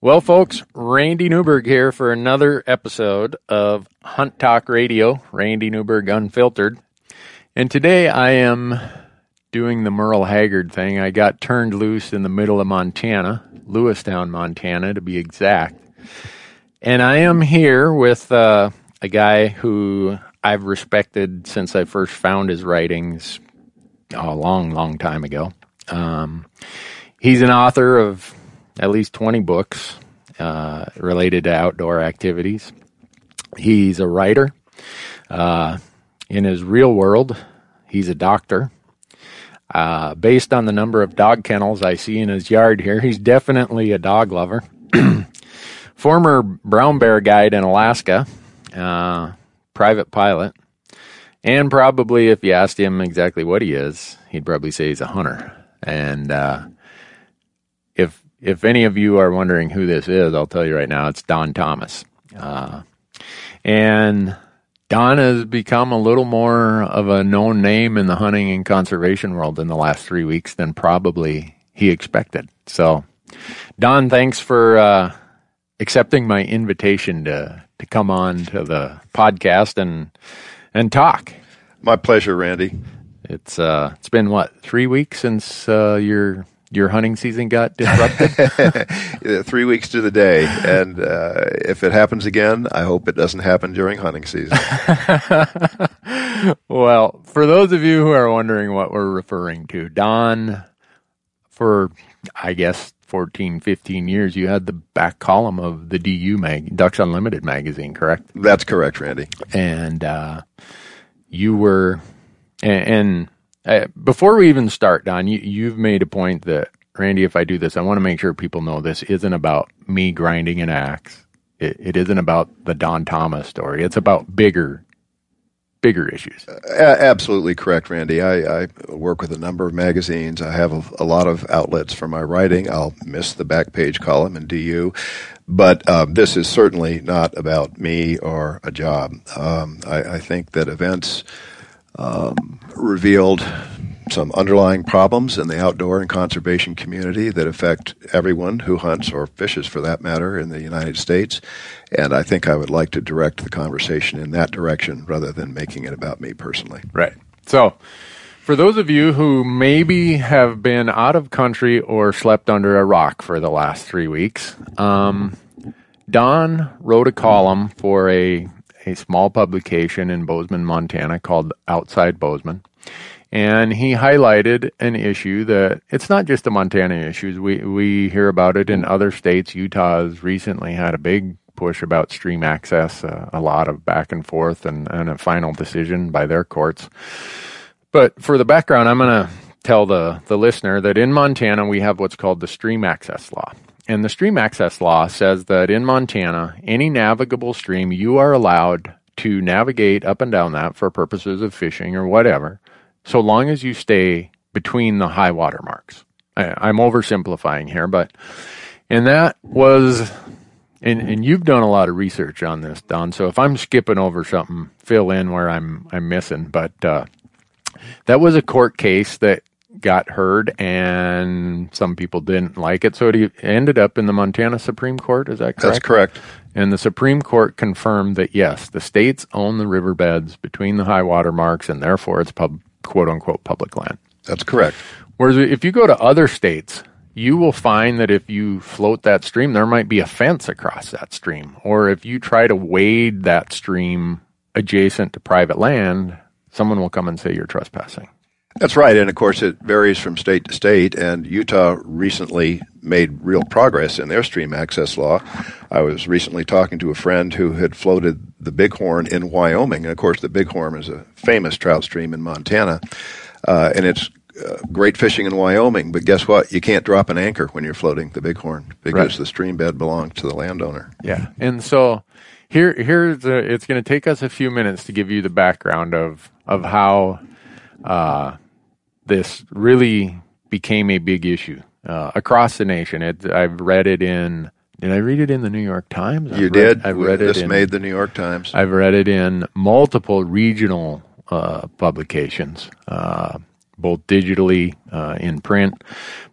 Well, folks, Randy Newberg here for another episode of Hunt Talk Radio, Randy Newberg Unfiltered. And today I am doing the Merle Haggard thing. I got turned loose in the middle of Montana, Lewistown, Montana to be exact. And I am here with uh, a guy who I've respected since I first found his writings a long, long time ago. Um, he's an author of at least 20 books uh, related to outdoor activities. He's a writer. Uh, in his real world, he's a doctor. Uh, based on the number of dog kennels I see in his yard here, he's definitely a dog lover. Former brown bear guide in Alaska, uh, private pilot, and probably if you asked him exactly what he is, he'd probably say he's a hunter. And uh, if any of you are wondering who this is, I'll tell you right now, it's Don Thomas. Uh, and Don has become a little more of a known name in the hunting and conservation world in the last three weeks than probably he expected. So, Don, thanks for uh, accepting my invitation to to come on to the podcast and and talk. My pleasure, Randy. It's uh, it's been what three weeks since uh, your your hunting season got disrupted. Three weeks to the day, and uh, if it happens again, I hope it doesn't happen during hunting season. well, for those of you who are wondering what we're referring to, Don, for I guess 14, 15 years, you had the back column of the DU mag, Ducks Unlimited magazine, correct? That's correct, Randy. And uh, you were, and, and uh, before we even start, Don, you, you've made a point that Randy, if I do this, I want to make sure people know this isn't about me grinding an axe. It, it isn't about the Don Thomas story. It's about bigger, bigger issues. Uh, absolutely correct, Randy. I, I, work with a number of magazines. I have a, a, lot of outlets for my writing. I'll miss the back page column in DU, but uh, this is certainly not about me or a job. Um, I, I, think that events um, revealed some underlying problems in the outdoor and conservation community that affect everyone who hunts or fishes for that matter in the United States. And I think I would like to direct the conversation in that direction rather than making it about me personally. Right. So, for those of you who maybe have been out of country or slept under a rock for the last three weeks, um, Don wrote a column for a a small publication in Bozeman, Montana called Outside Bozeman. And he highlighted an issue that it's not just a Montana issue. We, we hear about it in other states. Utah has recently had a big push about stream access, uh, a lot of back and forth, and, and a final decision by their courts. But for the background, I'm going to tell the, the listener that in Montana we have what's called the Stream Access Law. And the stream access law says that in Montana, any navigable stream, you are allowed to navigate up and down that for purposes of fishing or whatever, so long as you stay between the high water marks. I, am oversimplifying here, but, and that was, and, and you've done a lot of research on this, Don. So if I'm skipping over something, fill in where I'm, I'm missing. But, uh, that was a court case that got heard and some people didn't like it. So it ended up in the Montana Supreme Court. Is that correct? That's correct. And the Supreme Court confirmed that yes, the states own the riverbeds between the high water marks and therefore it's pub, quote unquote public land. That's correct. Whereas if you go to other states, you will find that if you float that stream, there might be a fence across that stream. Or if you try to wade that stream adjacent to private land, someone will come and say you're trespassing. That's right. And of course, it varies from state to state. And Utah recently made real progress in their stream access law. I was recently talking to a friend who had floated the Bighorn in Wyoming. And of course, the Bighorn is a famous trout stream in Montana. Uh, and it's uh, great fishing in Wyoming. But guess what? You can't drop an anchor when you're floating the Bighorn because right. the stream bed belongs to the landowner. Yeah. And so here, here's a, it's going to take us a few minutes to give you the background of, of how, uh, this really became a big issue uh, across the nation. It, I've read it in. Did I read it in the New York Times? You I've did. Read, I've read this it. In, made the New York Times. I've read it in multiple regional uh, publications, uh, both digitally uh, in print.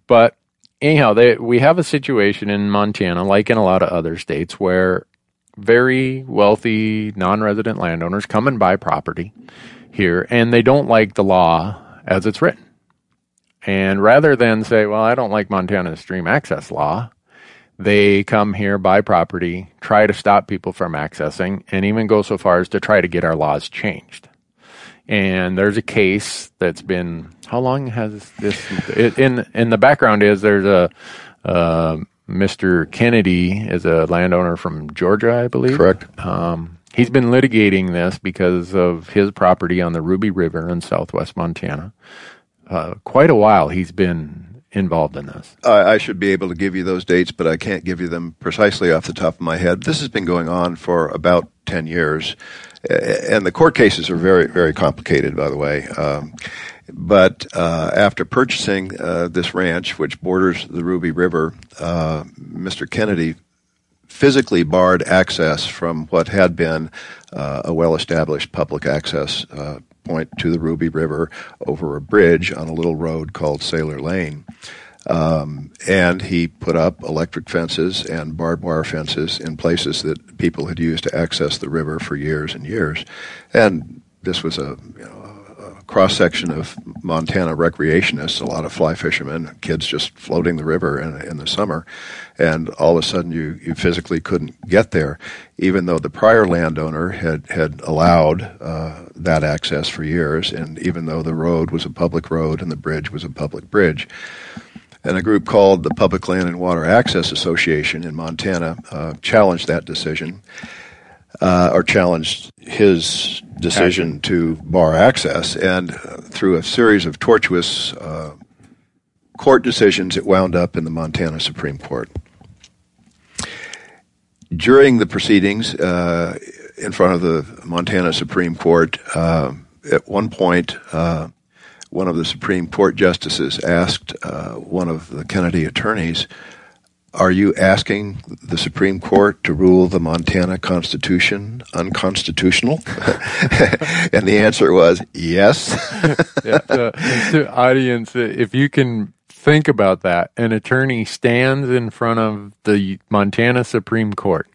But anyhow, they, we have a situation in Montana, like in a lot of other states, where very wealthy non-resident landowners come and buy property here, and they don't like the law as it's written. And rather than say, "Well, I don't like Montana's stream access law," they come here, buy property, try to stop people from accessing, and even go so far as to try to get our laws changed. And there's a case that's been how long has this it, in in the background is there's a uh, Mr. Kennedy is a landowner from Georgia, I believe. Correct. Um, he's been litigating this because of his property on the Ruby River in southwest Montana. Uh, quite a while he's been involved in this. I, I should be able to give you those dates, but I can't give you them precisely off the top of my head. This has been going on for about 10 years. And the court cases are very, very complicated, by the way. Um, but uh, after purchasing uh, this ranch, which borders the Ruby River, uh, Mr. Kennedy physically barred access from what had been uh, a well established public access uh, point to the Ruby River over a bridge on a little road called Seyler Lane. Um, and he put up electric fences and barbed wire fences in places that people had used to access the river for years and years. And this was a, you know, cross section of Montana recreationists, a lot of fly fishermen, kids just floating the river in, in the summer, and all of a sudden you, you physically couldn't get there, even though the prior landowner had had allowed uh, that access for years, and even though the road was a public road and the bridge was a public bridge. And a group called the Public Land and Water Access Association in Montana uh, challenged that decision uh, or challenged his decision to bar access. And uh, through a series of tortuous uh, court decisions, it wound up in the Montana Supreme Court. During the proceedings uh, in front of the Montana Supreme Court, uh, at one point, uh, one of the Supreme Court justices asked one of the Kennedy attorneys, are you asking the Supreme Court to rule the Montana Constitution unconstitutional? and the answer was yes. yeah, audience, if you can think about that, an attorney stands in front of the Montana Supreme Court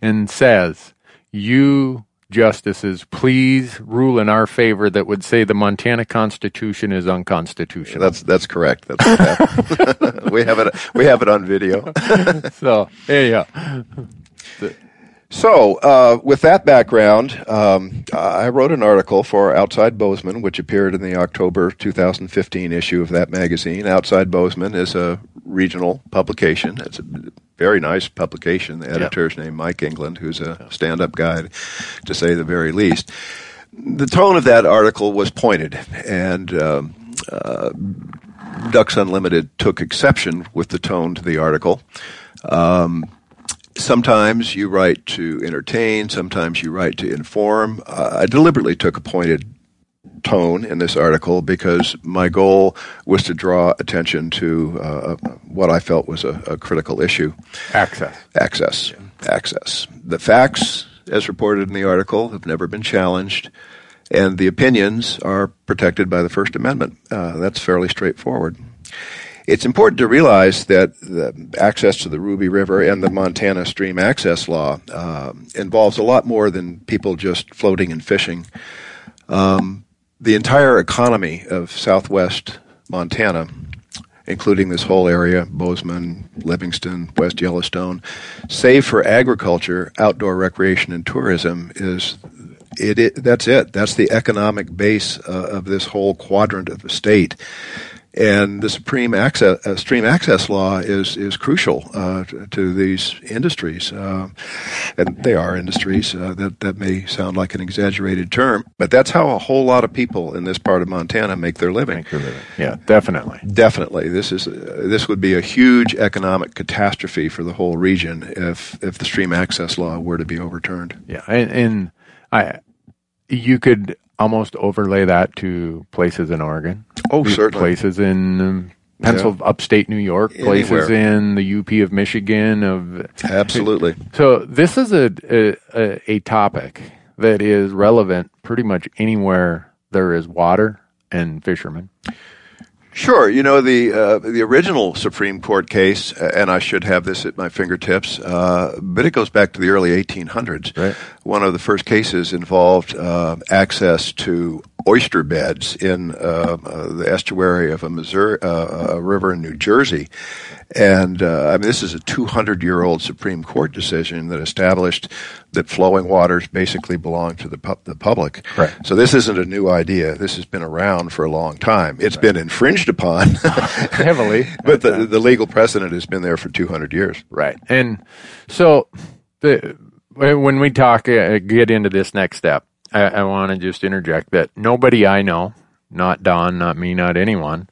and says, You justices please rule in our favor that would say the Montana Constitution is unconstitutional. That's that's correct. That's we have it we have it on video. so yeah. So, uh, with that background, um, I wrote an article for Outside Bozeman, which appeared in the October 2015 issue of that magazine. Outside Bozeman is a regional publication. It's a very nice publication. The editor's named Mike England, who's a stand up guy, to say the very least. The tone of that article was pointed, and um, uh, Ducks Unlimited took exception with the tone to the article. Um, sometimes you write to entertain, sometimes you write to inform. Uh, I deliberately took a pointed tone in this article because my goal was to draw attention to uh, what I felt was a, a, critical issue access. Access. Yeah. Access. The facts, as reported in the article, have never been challenged, and the opinions are protected by the First Amendment. Uh, that's fairly straightforward. It's important to realize that the access to the Ruby River and the Montana Stream Access Law uh, involves a lot more than people just floating and fishing. Um, the entire economy of southwest Montana, including this whole area, Bozeman, Livingston, West Yellowstone, save for agriculture, outdoor recreation, and tourism, is it, it that's it. That's the economic base uh, of this whole quadrant of the state and the supreme access, uh, stream access law is is crucial uh, to, to, these industries, uh, and they are industries. Uh, that that may sound like an exaggerated term, but that's how a whole lot of people in this part of Montana make their living. Make their living. Yeah, definitely. Definitely, this is uh, this would be a huge economic catastrophe for the whole region if if the stream access law were to be overturned. Yeah, and, and I you could almost overlay that to places in Oregon. Oh, certainly. Places in um, Pencil, yeah. upstate New York, places in the UP of Michigan. Of absolutely. So this is a, a a topic that is relevant pretty much anywhere there is water and fishermen. Sure. You know the uh, the original Supreme Court case, uh, and I should have this at my fingertips, uh, but it goes back to the early 1800s. Right. One of the first cases involved uh, access to oyster beds in uh, uh, the estuary of a Missouri a river in New Jersey, and I mean this is a 200 year old Supreme Court decision that established that flowing waters basically belong to the pu- the public. Right. So this isn't a new idea. This has been around for a long time. It's right. been infringed upon heavily, but the, the legal precedent has been there for 200 years. Right. And so the when we talk uh, get into this next step, I, I want to just interject that nobody I know, not Don, not me, not anyone,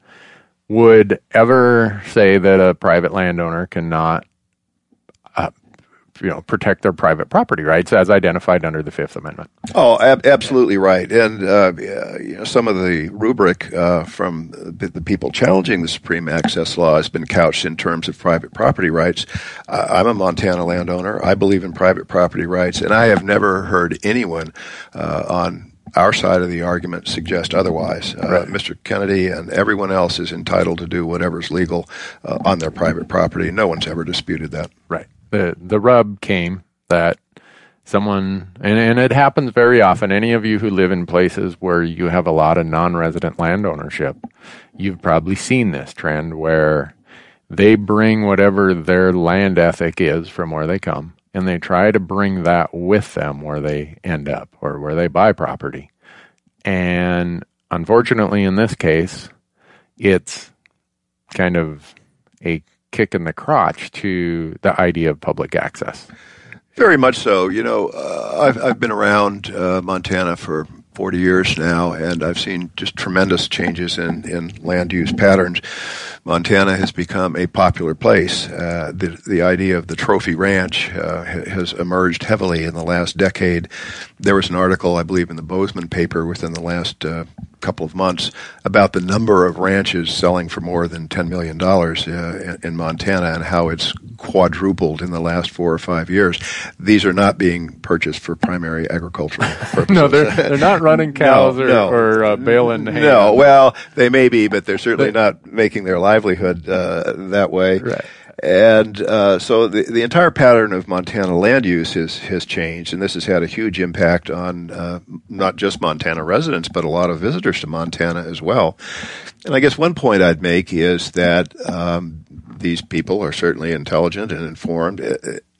would ever say that a private landowner cannot you know protect their private property rights as identified under the Fifth Amendment. Oh, ab- absolutely right. And uh, you know, some of the rubric uh, from the, the, people challenging the Supreme Access Law has been couched in terms of private property rights. Uh, I'm a Montana landowner. I believe in private property rights, and I have never heard anyone uh, on our side of the argument suggest otherwise. Uh, right. Mr. Kennedy and everyone else is entitled to do whatever's legal uh, on their private property. No one's ever disputed that. Right the the rub came that someone and, and it happens very often. Any of you who live in places where you have a lot of non-resident land ownership you've probably seen this trend where they bring whatever their land ethic is from where they come and they try to bring that with them where they end up or where they buy property. And unfortunately in this case it's kind of a kick in the crotch to the idea of public access. Very much so. You know, uh, I've, I've been around uh, Montana for 40 years now, and I've seen just tremendous changes in, in land use patterns. Montana has become a popular place. Uh, the, the idea of the trophy ranch uh, has emerged heavily in the last decade. There was an article, I believe, in the Bozeman paper within the last uh, couple of months about the number of ranches selling for more than $10 million uh, in Montana and how it's quadrupled in the last four or five years. These are not being purchased for primary agricultural purposes. no, they're, they're not running cows no, or, no. or uh, baling hay. No, well, they may be, but they're certainly not making their livelihood uh, that way. Right. And uh, so the, the entire pattern of Montana land use has, has changed, and this has had a huge impact on uh, not just Montana residents, but a lot of visitors to Montana as well. And I guess one point I'd make is that um, these people are certainly intelligent and informed. Uh,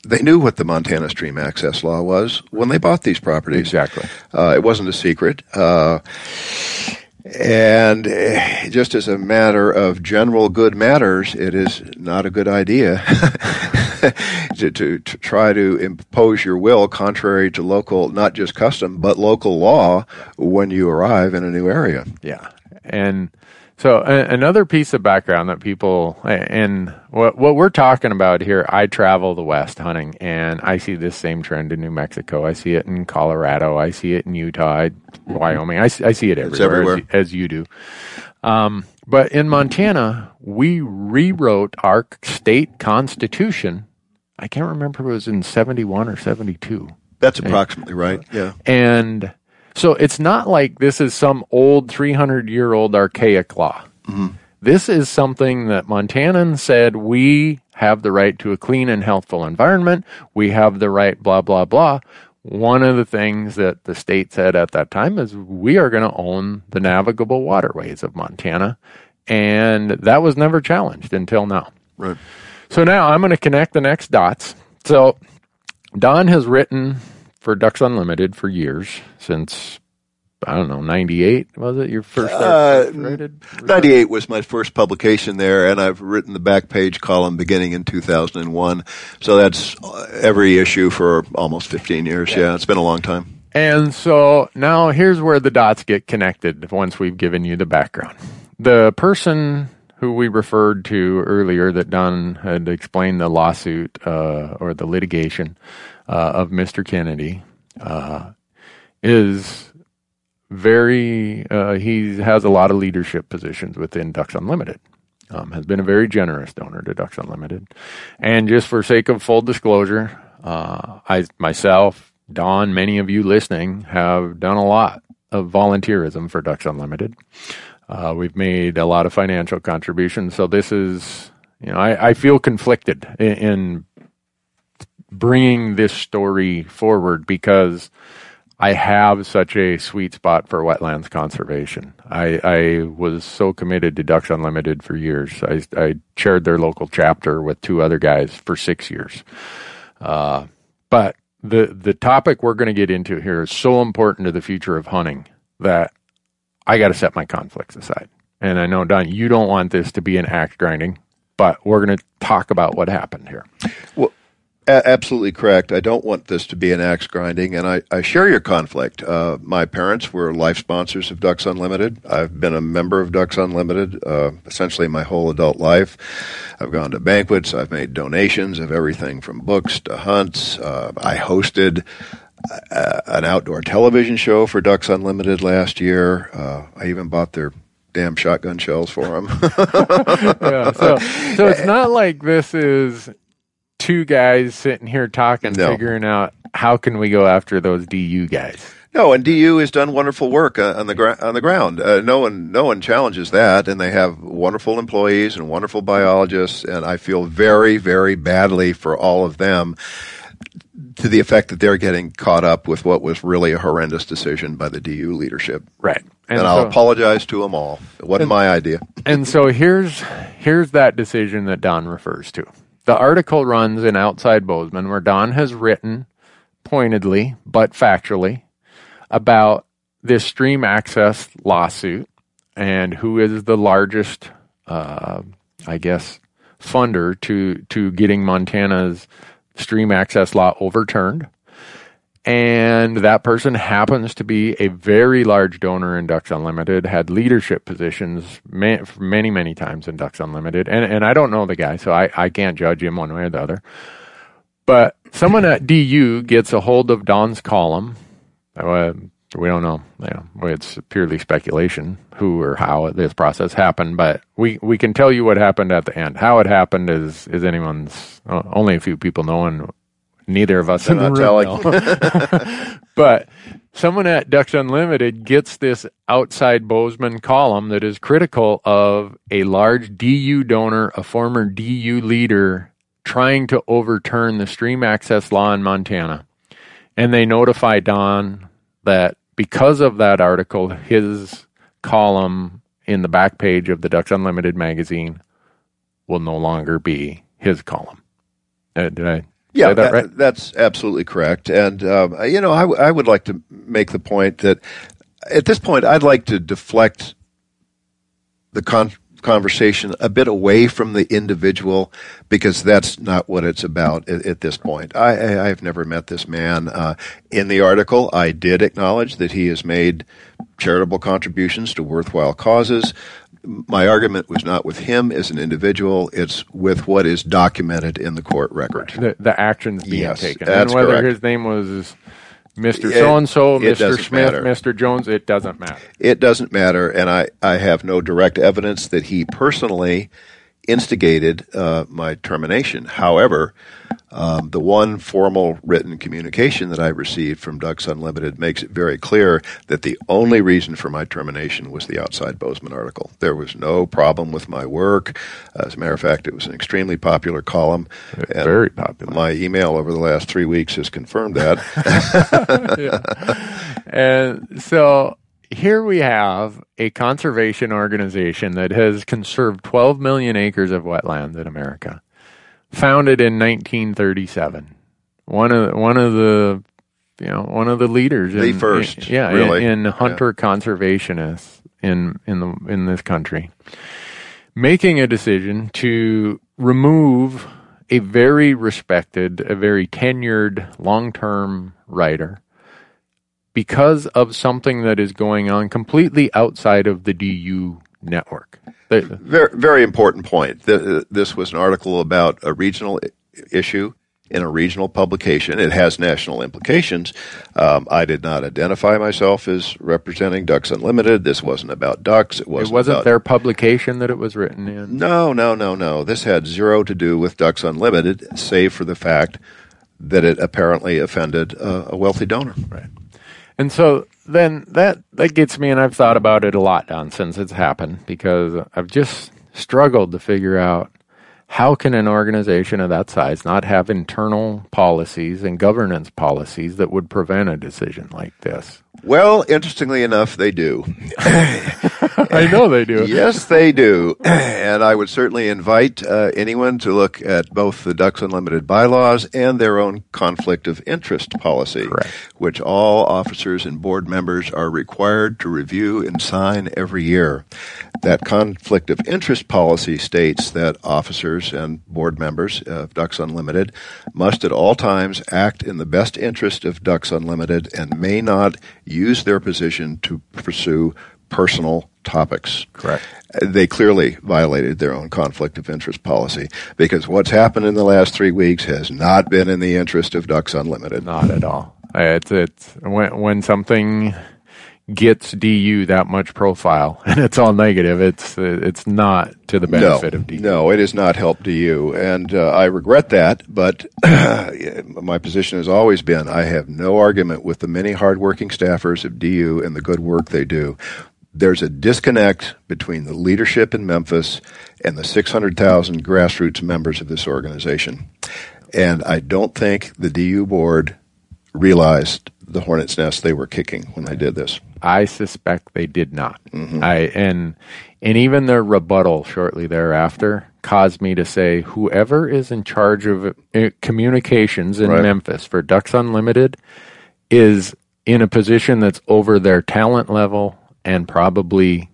they knew what the Montana Stream Access Law was when they bought these properties. Exactly. Uh, it wasn't a secret. And uh, just as a matter of general good matters, it is not a good idea to, to, to, try to impose your will contrary to local, not just custom, but local law when you arrive in a new area. Yeah. And so a- another piece of background that people and what what we're talking about here, I travel the West hunting, and I see this same trend in New Mexico. I see it in Colorado. I see it in Utah, Wyoming. I, I see it everywhere, everywhere. As, as, you do. Um, but in Montana, we rewrote our state constitution. I can't remember if it was in seventy one or seventy two. That's approximately right. Yeah, and so it's not like this is some old 300 year old archaic law. Mm-hmm. This is something that Montanans said we have the right to a clean and healthful environment. We have the right, blah, blah, blah. One of the things that the state said at that time is we are going to own the navigable waterways of Montana. And that was never challenged until now. Right. So now I'm going to connect the next dots. So Don has written for Ducks Unlimited for years since I don't know, 98 was it your first uh, 98 was my first publication there and I've written the back page column beginning in 2001. So that's every issue for almost 15 years. Yeah, yeah it's been a long time. And so now here's where the dots get connected once we've given you the background. The person who we referred to earlier that Don had explained the lawsuit uh, or the litigation uh, of Mr. Kennedy uh, is very, uh, he has a lot of leadership positions within Ducks Unlimited. Um, has been a very generous donor to Ducks Unlimited. And just for sake of full disclosure, uh, I myself, Don, many of you listening have done a lot of volunteerism for Ducks Unlimited. Uh, we've made a lot of financial contributions. So this is, you know, I, I feel conflicted in, in bringing this story forward because I have such a sweet spot for wetlands conservation. I, I was so committed to Ducks Unlimited for years. I, I chaired their local chapter with two other guys for six years. Uh, but the the topic we're going to get into here is so important to the future of hunting that I got to set my conflicts aside. And I know Don, you don't want this to be an axe grinding, but we're going to talk about what happened here. Well, a- absolutely correct. I don't want this to be an axe grinding, and I, I share your conflict. Uh, my parents were life sponsors of Ducks Unlimited. I've been a member of Ducks Unlimited uh, essentially my whole adult life. I've gone to banquets, I've made donations of everything from books to hunts. Uh, I hosted uh, an outdoor television show for Ducks Unlimited last year. Uh, I even bought their damn shotgun shells for them. yeah, so, so it's not like this is two guys sitting here talking, No. figuring out how can we go after those DU guys. No, and DU has done wonderful work uh, on the gra- on the ground. Uh, no one no one challenges that, and they have wonderful employees and wonderful biologists. And I feel very very badly for all of them, to the effect that they're getting caught up with what was really a horrendous decision by the DU leadership. Right. And, so, I'll apologize to them all. It wasn't my idea. and so here's here's that decision that Don refers to. The article runs in Outside Bozeman where Don has written pointedly but factually about this stream access lawsuit and who is the largest, uh, I guess, funder to to getting Montana's stream access law overturned. And that person happens to be a very large donor in Ducks Unlimited, had leadership positions ma- many, many times in Ducks Unlimited. And, and I don't know the guy, so I, I can't judge him one way or the other. But someone at DU gets a hold of Don's column. Uh, we don't know. It's purely speculation who or how this process happened, but we, we can tell you what happened at the end. How it happened is is anyone's. Only a few people know, and neither of us in the not room but someone at Ducks Unlimited gets this outside Bozeman column that is critical of a large DU donor, a former DU leader, trying to overturn the stream access law in Montana. And they notify Don that because of that article, his column in the back page of the Ducks Unlimited magazine will no longer be his column. Uh, did I Yeah, that right? that's absolutely correct. And um, you know, I, w- I would like to make the point that at this point, I'd like to deflect the con- conversation a bit away from the individual because that's not what it's about at, at this point. I, I, I've never met this man. Uh, in the article, I did acknowledge that he has made charitable contributions to worthwhile causes. My argument was not with him as an individual; it's with what is documented in the court record. the, the actions being Yes, taken. and whether correct. his name was Mr. So and so, Mr. Smith, matter. Mr. Jones, it doesn't matter. It doesn't matter, and I, I have no direct evidence that he personally instigated uh, my termination. However, um, the one formal written communication that I received from Ducks Unlimited makes it very clear that the only reason for my termination was the Outside Bozeman article. There was no problem with my work. As a matter of fact, it was an extremely popular column. and Very popular. My email over the last three weeks has confirmed that. And so here we have a conservation organization that has conserved 12 million acres of wetlands in America, founded in 1937. One of the, one of the you know one of the leaders The in, first, in- yeah really. in, in hunter conservationists in in the in this country making a decision to remove a very respected a very tenured long-term writer because of something that is going on completely outside of the DU network. Very, very important point. Th- This was an article about a regional i- issue in a regional publication. It has national implications. Um, I did not identify myself as representing Ducks Unlimited. This wasn't about ducks. It wasn't, it wasn't about, their publication that it was written in. No, no, no, no. This had zero to do with Ducks Unlimited, save for the fact that it apparently offended uh, a wealthy donor. Right. And so then that that gets me, and I've thought about it a lot, Don, since it's happened, because I've just struggled to figure out how can an organization of that size not have internal policies and governance policies that would prevent a decision like this? Well, interestingly enough, they do. I know they do. yes, they do. And I would certainly invite uh, anyone to look at both the Ducks Unlimited bylaws and their own conflict of interest policy, Correct. which all officers and board members are required to review and sign every year. That conflict of interest policy states that officers and board members of Ducks Unlimited must at all times act in the best interest of Ducks Unlimited and may not use their position to pursue personal topics. Correct. They clearly violated their own conflict of interest policy because what's happened in the last three weeks has not been in the interest of Ducks Unlimited. Not at all. It's it's when when something gets DU that much profile and it's all negative. It's it's not to the benefit no, of DU. No, it has not helped DU, and uh, I regret that. But my position has always been: I have no argument with the many hardworking staffers of DU and the good work they do. There's a disconnect between the leadership in Memphis and the 600,000 grassroots members of this organization, and I don't think the DU board realized the hornet's nest they were kicking when they did this. I suspect they did not. Mm-hmm. I and and even their rebuttal shortly thereafter caused me to say whoever is in charge of uh, communications in Right. Memphis for Ducks Unlimited is in a position that's over their talent level and probably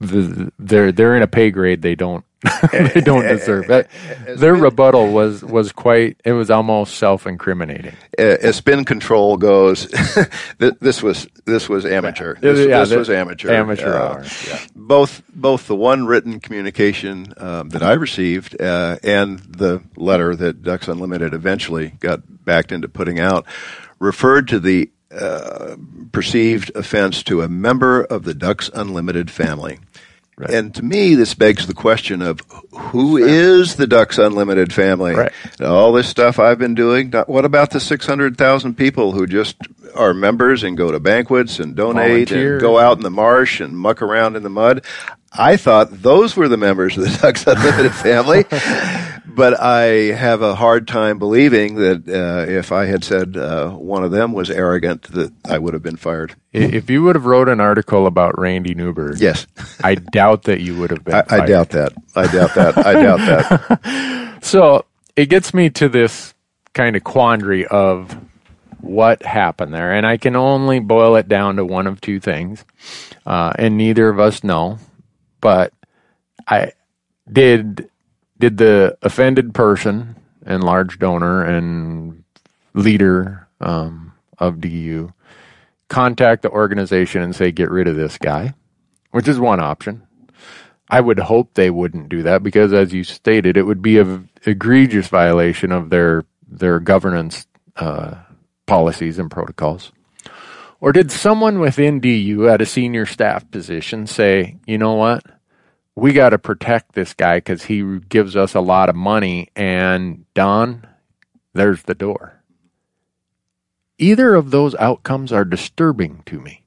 the, they're they're in a pay grade they don't they don't deserve. it. their rebuttal was was quite it was almost self incriminating. Uh, as spin control goes, this was this was amateur. This, Yeah, this the- was amateur. amateur Uh, hour, yeah. Both both the one written communication um, that I received uh, and the letter that Ducks Unlimited eventually got backed into putting out referred to the uh, perceived offense to a member of the Ducks Unlimited family. And to me, this begs the question of who is the Ducks Unlimited family? Right. All this stuff I've been doing. What about the 600,000 people who just are members and go to banquets and donate Volunteer. and go out in the marsh and muck around in the mud? I thought those were the members of the Ducks Unlimited family. But I have a hard time believing that uh, if I had said uh, one of them was arrogant, that I would have been fired. If you would have wrote an article about Randy Newberg, Yes, I doubt that you would have been. I, I doubt that. I doubt that. I doubt that. So it gets me to this kind of quandary of what happened there, and I can only boil it down to one of two things, uh, and neither of us know. But I did did the offended person and large donor and leader um, of DU contact the organization and say get rid of this guy, which is one option. I would hope they wouldn't do that because, as you stated, it would be a egregious violation of their their governance uh, policies and protocols. Or did someone within DU at a senior staff position say, you know what, we got to protect this guy because he gives us a lot of money, and Don, there's the door. Either of those outcomes are disturbing to me.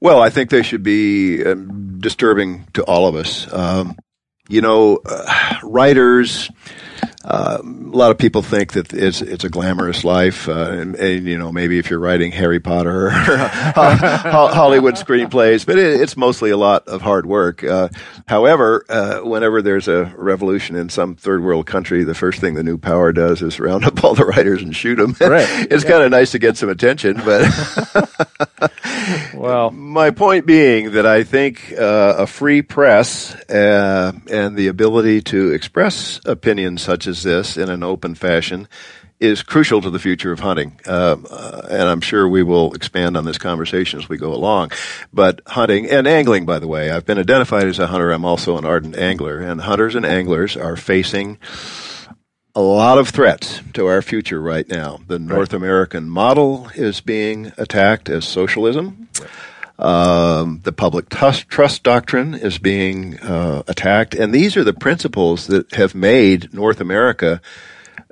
Well, I think they should be um, disturbing to all of us. Um, you know, uh, writers. Uh, a lot of people think that it's it's a glamorous life, uh, and, and you know maybe if you're writing Harry Potter or Hollywood screenplays, but it, it's mostly a lot of hard work. Uh, however, uh, whenever there's a revolution in some third world country, the first thing the new power does is round up all the writers and shoot them. Right. it's kind of nice to get some attention, but Well, my point being that I think uh, a free press uh, and the ability to express opinions such as this in an open fashion is crucial to the future of hunting. Um, uh, and I'm sure we will expand on this conversation as we go along. But hunting and angling, by the way, I've been identified as a hunter. I'm also an ardent angler. And hunters and anglers are facing a lot of threats to our future right now. The North American model is being attacked as socialism. Um, the public trust, trust doctrine is being uh, attacked, and these are the principles that have made North America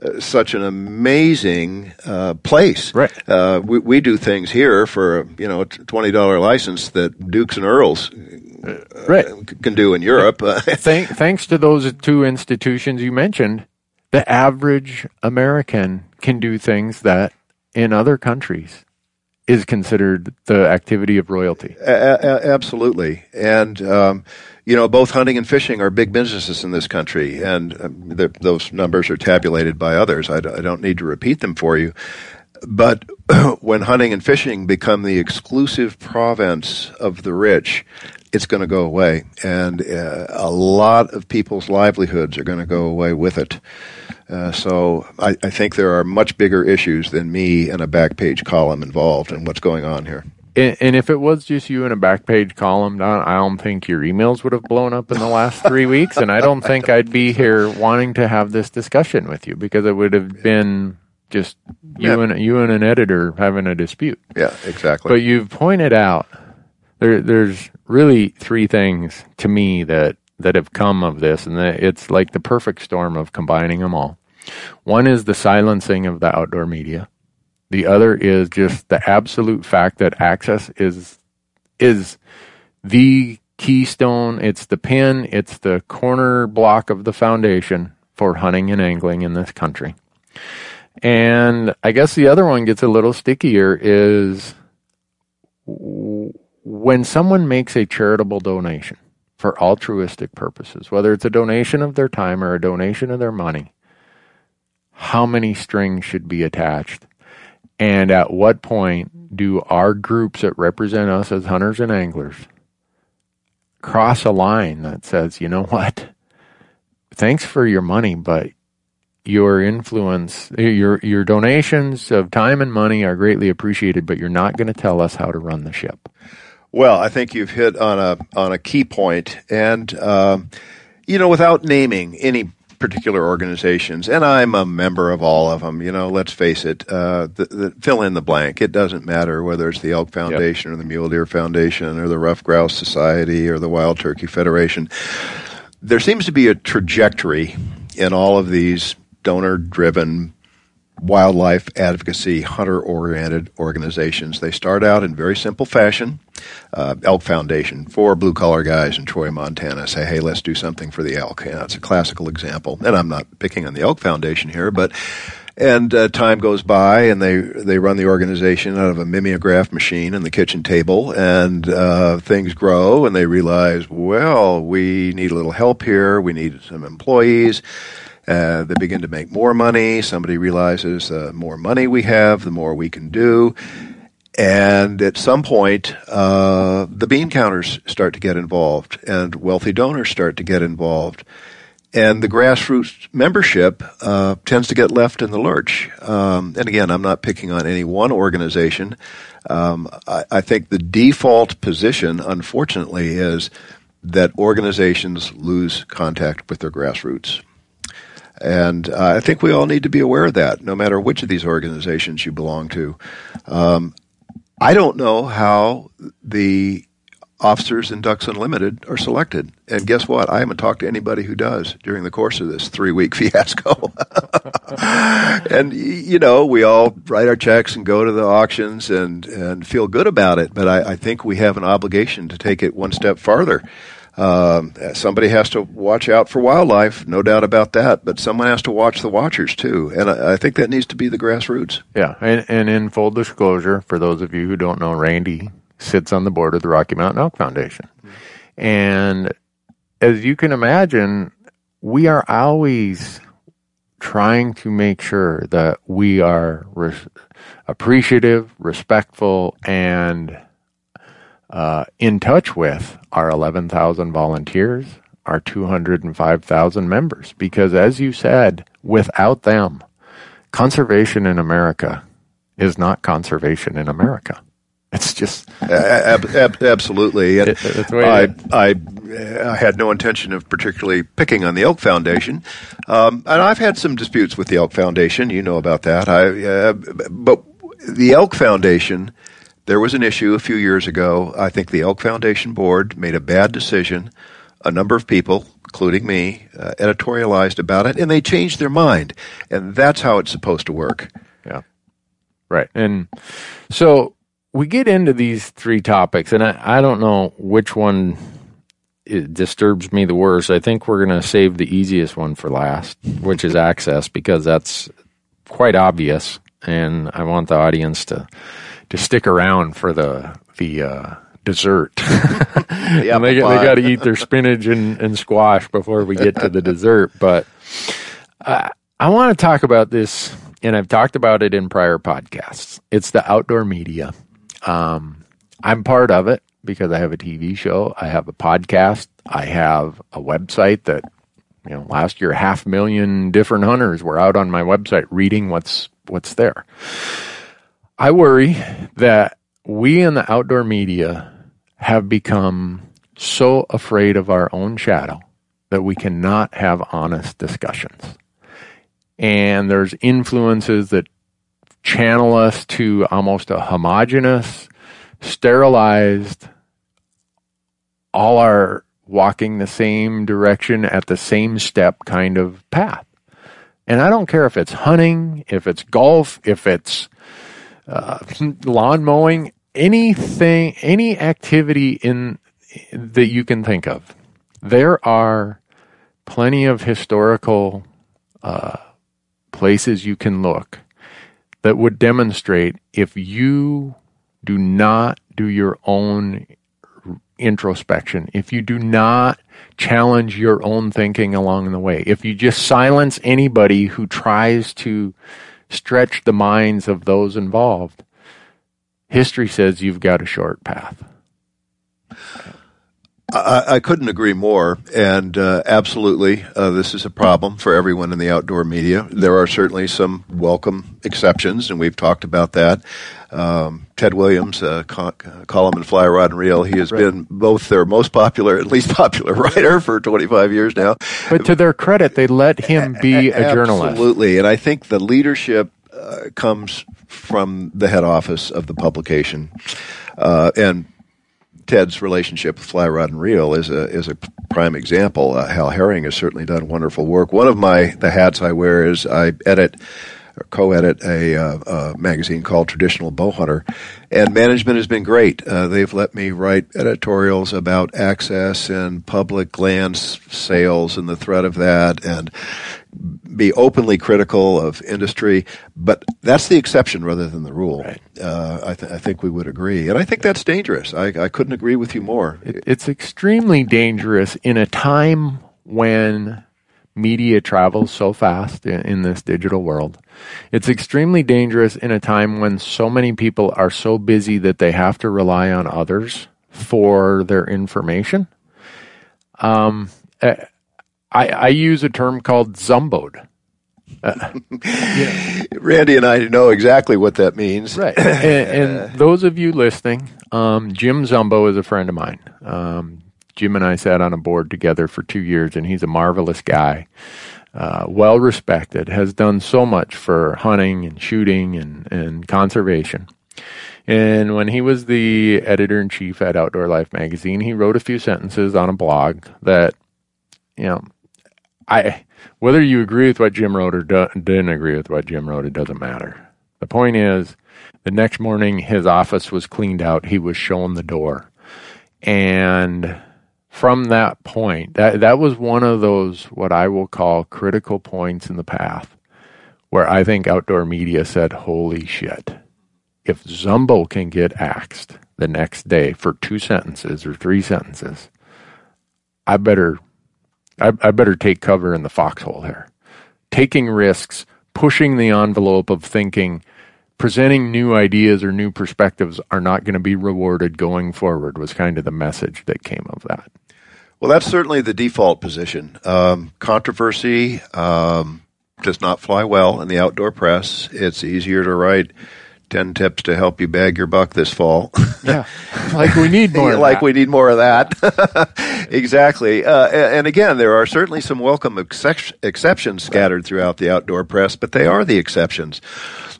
uh, such an amazing uh, place. Right. Uh, we, we do things here for you know a twenty dollar license that Dukes and Earls right. can do in Europe. Thank, thanks to those two institutions you mentioned, the average American can do things that in other countries is considered the activity of royalty. A- a- absolutely, and um, you know, both hunting and fishing are big businesses in this country, and um, those numbers are tabulated by others. I d- I don't need to repeat them for you. But when hunting and fishing become the exclusive province of the rich, it's going to go away, and uh, a lot of people's livelihoods are going to go away with it. Uh, so I, I, think there are much bigger issues than me and a back page column involved in what's going on here. And, and if it was just you and a back page column, Don, I don't think your emails would have blown up in the last three weeks, and I don't think I'd be here wanting to have this discussion with you because it would have been just you yeah. and you and an editor having a dispute. Yeah, exactly. But you've pointed out there, there's really three things to me that that have come of this, and it's like the perfect storm of combining them all. One is the silencing of the outdoor media. The other is just the absolute fact that access is is the keystone. It's the pin. It's the corner block of the foundation for hunting and angling in this country. And I guess the other one gets a little stickier is when someone makes a charitable donation for altruistic purposes, whether it's a donation of their time or a donation of their money, how many strings should be attached? And at what point do our groups that represent us as hunters and anglers cross a line that says, you know what? Thanks for your money, but your influence, your your donations of time and money are greatly appreciated, but you're not going to tell us how to run the ship. Well, I think you've hit on a on a key point, and um, you know, without naming any particular organizations, and I'm a member of all of them. You know, let's face it, uh, the, the, fill in the blank. It doesn't matter whether it's the Elk Foundation yep. or the Mule Deer Foundation or the Ruffed Grouse Society or the Wild Turkey Federation. There seems to be a trajectory in all of these donor-driven wildlife advocacy, hunter oriented organizations. They start out in very simple fashion. Uh, elk Foundation, four blue collar guys in Troy, Montana say, hey, let's do something for the elk. And that's a classical example. And I'm not picking on the Elk Foundation here, but. And uh, time goes by, and they they run the organization out of a mimeograph machine in the kitchen table, and uh, things grow, and they realize, well, we need a little help here. We need some employees uh, they begin to make more money. Somebody realizes the uh, more money we have, the more we can do. And at some point, uh, the bean counters start to get involved, and wealthy donors start to get involved. And the grassroots membership uh, tends to get left in the lurch. Um, and again, I'm not picking on any one organization. Um, I, I think the default position, unfortunately, is that organizations lose contact with their grassroots. And uh, I think we all need to be aware of that, no matter which of these organizations you belong to. Um, I don't know how the officers in Ducks Unlimited are selected. And guess what? I haven't talked to anybody who does during the course of this three week fiasco. and, you know, we all write our checks and go to the auctions and, and feel good about it. But I, I think we have an obligation to take it one step farther. Um, somebody has to watch out for wildlife, no doubt about that. But someone has to watch the watchers too, and I, I think that needs to be the grassroots. Yeah, and, and, in full disclosure, for those of you who don't know, Randy sits on the board of the Rocky Mountain Elk Foundation, and as you can imagine, we are always trying to make sure that we are res- appreciative, respectful, and uh, in touch with our 11,000 volunteers, our 205,000 members, because as you said, without them, conservation in America is not conservation in America. It's just ab- ab- absolutely. And it, I, I, I had no intention of particularly picking on the Elk Foundation, um, and I've had some disputes with the Elk Foundation. You know about that. I, uh, but the Elk Foundation there was an issue a few years ago. I think the Elk Foundation board made a bad decision a number of people, including me, uh, editorialized about it, and they changed their mind, and that's how it's supposed to work. Yeah, right. And so we get into these three topics, and I, I don't know which one it disturbs me the worst. I think we're going to save the easiest one for last, which is access, because that's quite obvious, and I want the audience to to stick around for the the uh, dessert. Yeah, they, they got to eat their spinach and, and squash before we get to the dessert. But uh, I want to talk about this, and I've talked about it in prior podcasts. It's the outdoor media. Um, I'm part of it because I have a TV show, I have a podcast, I have a website that you know last year half million different hunters were out on my website reading what's what's there. I worry that we in the outdoor media have become so afraid of our own shadow that we cannot have honest discussions. And there's influences that channel us to almost a homogenous, sterilized, all are walking the same direction at the same step kind of path. And I don't care if it's hunting, if it's golf, if it's uh, lawn mowing, anything, any activity in that you can think of. There are plenty of historical uh, places you can look that would demonstrate if you do not do your own introspection, if you do not challenge your own thinking along the way, if you just silence anybody who tries to stretch the minds of those involved, history says you've got a short path. I, I couldn't agree more, and uh, absolutely, uh, this is a problem for everyone in the outdoor media. There are certainly some welcome exceptions, and we've talked about that. Um, Ted Williams, uh, co- column in Fly Rod and Reel, he has Right. been both their most popular and least popular writer for 25 years now. But to their credit, they let him be a journalist. Absolutely, and I think the leadership uh, comes from the head office of the publication, uh, and Ted's relationship with Fly Rod and Reel is a is a prime example. Uh, Hal Herring has certainly done wonderful work. One of my the hats I wear is I edit or co-edit a, uh, a magazine called Traditional Bowhunter, and management has been great. Uh, they've let me write editorials about access and public land sales and the threat of that, and be openly critical of industry. But that's the exception rather than the rule. Right. Uh, I, th- I think we would agree, and I think that's dangerous. I, I couldn't agree with you more. It, it's extremely dangerous in a time when media travels so fast in, in this digital world. It's extremely dangerous in a time when so many people are so busy that they have to rely on others for their information. Um, I, I use a term called zumboed. Randy and I know exactly what that means. Right. and, and those of you listening, um, Jim Zumbo is a friend of mine. Um, Jim and I sat on a board together for two years, and he's a marvelous guy, uh, well respected, has done so much for hunting and shooting and, and conservation. And when he was the editor in chief at Outdoor Life magazine, he wrote a few sentences on a blog that, you know, I whether you agree with what Jim wrote or do, didn't agree with what Jim wrote, it doesn't matter. The point is, the next morning his office was cleaned out. He was shown the door, and from that point, that that was one of those what I will call critical points in the path, where I think outdoor media said, "Holy shit." If Zumbo can get axed the next day for two sentences or three sentences, I better I, I better take cover in the foxhole here. Taking risks, pushing the envelope of thinking, presenting new ideas or new perspectives are not going to be rewarded going forward was kind of the message that came of that. Well, that's certainly the default position. Um, controversy um, does not fly well in the outdoor press. It's easier to write 10 tips to help you bag your buck this fall. yeah. Like we need more. like that. we need more of that. exactly. Uh, and again, there are certainly some welcome excep- exceptions scattered throughout the outdoor press, but they are the exceptions.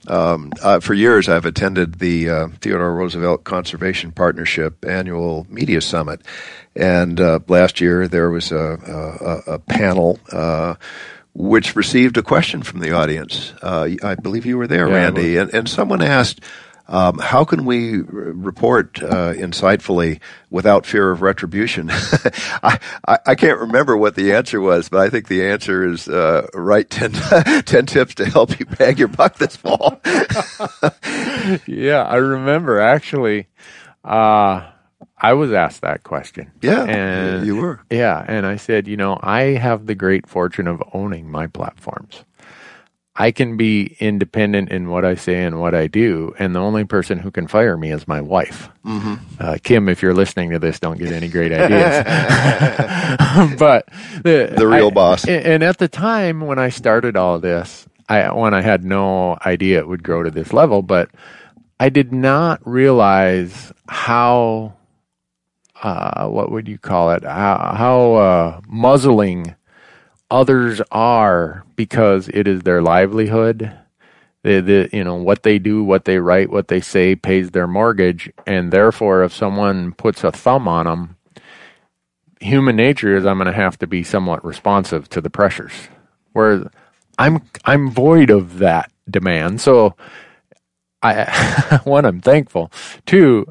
Um, uh, for years, I've attended the uh, Theodore Roosevelt Conservation Partnership annual media summit, and uh, last year there was a, a, a panel uh, which received a question from the audience. Uh, I believe you were there, Yeah, Randy, and, and someone asked. Um, how can we r- report uh, insightfully without fear of retribution? I, I, I can't remember what the answer was, but I think the answer is uh, write 10, 10 tips to help you bag your buck this fall. yeah, I remember actually. Uh, I was asked that question. Yeah, and you were. Yeah, and I said, you know, I have the great fortune of owning my platforms. I can be independent in what I say and what I do, and the only person who can fire me is my wife. Mm-hmm. Uh, Kim, if you're listening to this, don't get any great ideas. but the, The real I- boss. And, and at the time when I started all this, I when I had no idea it would grow to this level, but I did not realize how uh, what would you call it? How, how uh, muzzling others are because it is their livelihood. The, the, you know what they do, what they write, what they say pays their mortgage, and therefore, if someone puts a thumb on them, human nature is I'm going to have to be somewhat responsive to the pressures. Whereas I'm I'm void of that demand, so I one I'm thankful. Two,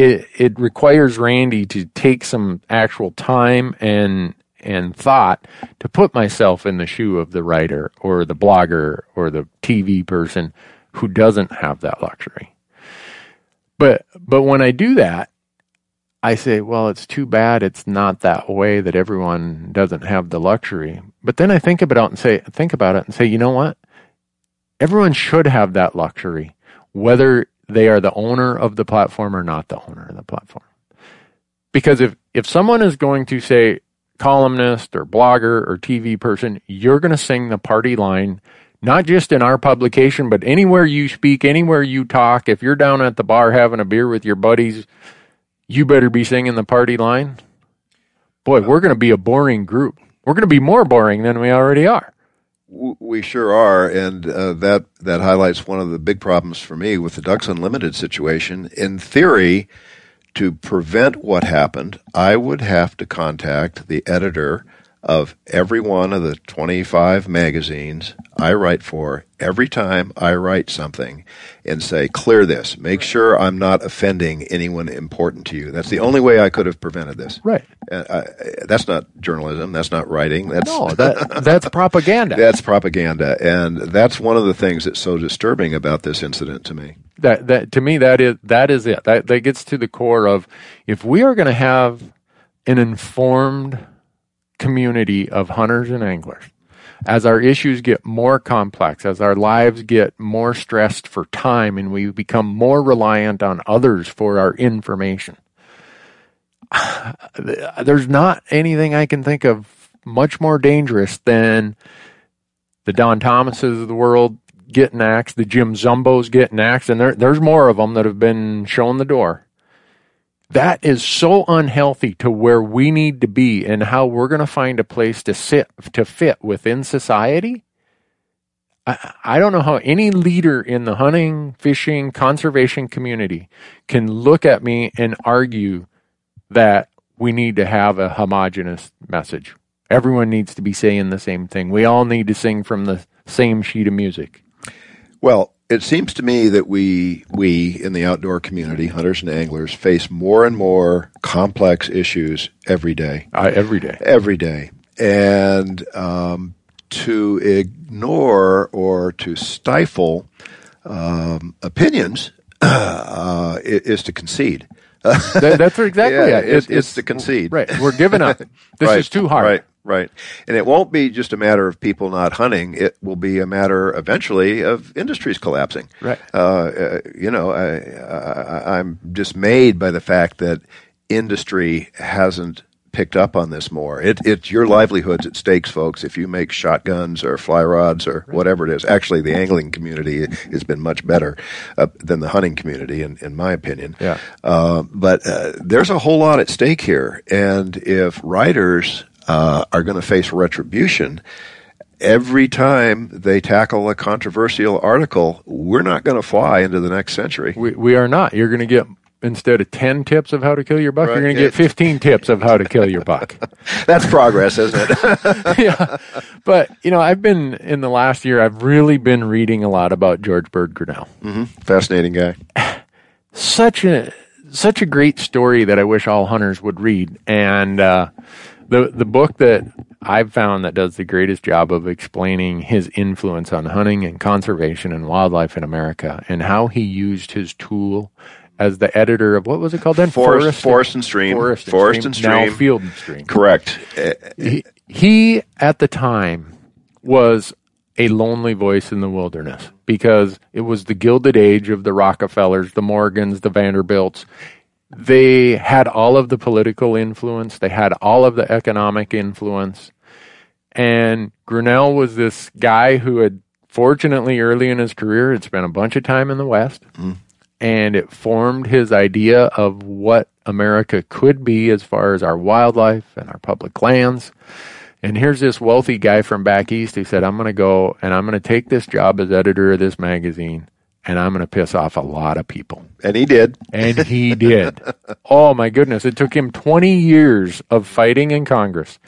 it it requires Randy to take some actual time and and thought to put myself in the shoe of the writer or the blogger or the TV person who doesn't have that luxury. But but when I do that, I say, well, it's too bad it's not that way that everyone doesn't have the luxury. But then I think about it and say think about it and say, you know what? Everyone should have that luxury, whether they are the owner of the platform or not the owner of the platform. Because if, if someone is going to say columnist or blogger or TV person, you're going to sing the party line, not just in our publication, but anywhere you speak, anywhere you talk. If you're down at the bar having a beer with your buddies, you better be singing the party line. Boy, we're going to be a boring group. We're going to be more boring than we already are. We sure are, and uh, that that highlights one of the big problems for me with the Ducks Unlimited situation. In theory, to prevent what happened, I would have to contact the editor of every one of the 25 magazines I write for every time I write something and say, clear this. Make sure I'm not offending anyone important to you. That's the only way I could have prevented this. Right. Uh, I, that's not journalism. That's not writing. That's No, that that's propaganda. that's propaganda, and that's one of the things that's so disturbing about this incident to me. that that to me that is that is it. That that gets to the core of if we are going to have an informed community of hunters and anglers as our issues get more complex, as our lives get more stressed for time and we become more reliant on others for our information. There's not anything I can think of much more dangerous than the Don Thomases of the world getting axed, the Jim Zumbos getting axed, and there, there's more of them that have been shown the door. That is so unhealthy to where we need to be and how we're going to find a place to sit to fit within society. I, I don't know how any leader in the hunting, fishing, conservation community can look at me and argue that we need to have a homogenous message. Everyone needs to be saying the same thing. We all need to sing from the same sheet of music. Well, it seems to me that we we in the outdoor community, hunters and anglers, face more and more complex issues every day. Uh, every day. Every day, and um, to ignore or to stifle um, opinions uh, is to concede. That, that's exactly Yeah, it. it's, it's to concede. Right. We're giving up. This Right, is too hard. Right, right. And it won't be just a matter of people not hunting. It will be a matter eventually of industries collapsing. Right. Uh, uh, you know, I, I, I'm dismayed by the fact that industry hasn't picked up on this more. It, it's your livelihoods at stakes, folks. If you make shotguns or fly rods or whatever it is, actually, the angling community has been much better uh, than the hunting community, in, in my opinion. Yeah. Uh, but uh, there's a whole lot at stake here, and if writers uh, are going to face retribution. Every time they tackle a controversial article, we're not going to fly into the next century. We, we are not. You're going to get instead of 10 tips of how to kill your buck, Right, you're going to get 15 tips of how to kill your buck. That's progress, isn't it? yeah. But, you know, I've been in the last year, I've really been reading a lot about George Bird Grinnell. Fascinating guy. Such a such a great story that I wish all hunters would read. And uh, the the book that I've found that does the greatest job of explaining his influence on hunting and conservation and wildlife in America and how he used his tool as the editor of what was it called then? Forest- Forest and Stream. Forest and Forest Stream. and Stream. Now Field and Stream. Correct. He, he at the time was a lonely voice in the wilderness because it was the gilded age of the Rockefellers, the Morgans, the Vanderbilts. They had all of the political influence, they had all of the economic influence. And Grinnell was this guy who had fortunately early in his career had spent a bunch of time in the West mm. and it formed his idea of what America could be as far as our wildlife and our public lands. And here's this wealthy guy from back east who said, I'm going to go and I'm going to take this job as editor of this magazine and I'm going to piss off a lot of people. and he did. And he did. Oh my goodness. It took him 20 years of fighting in Congress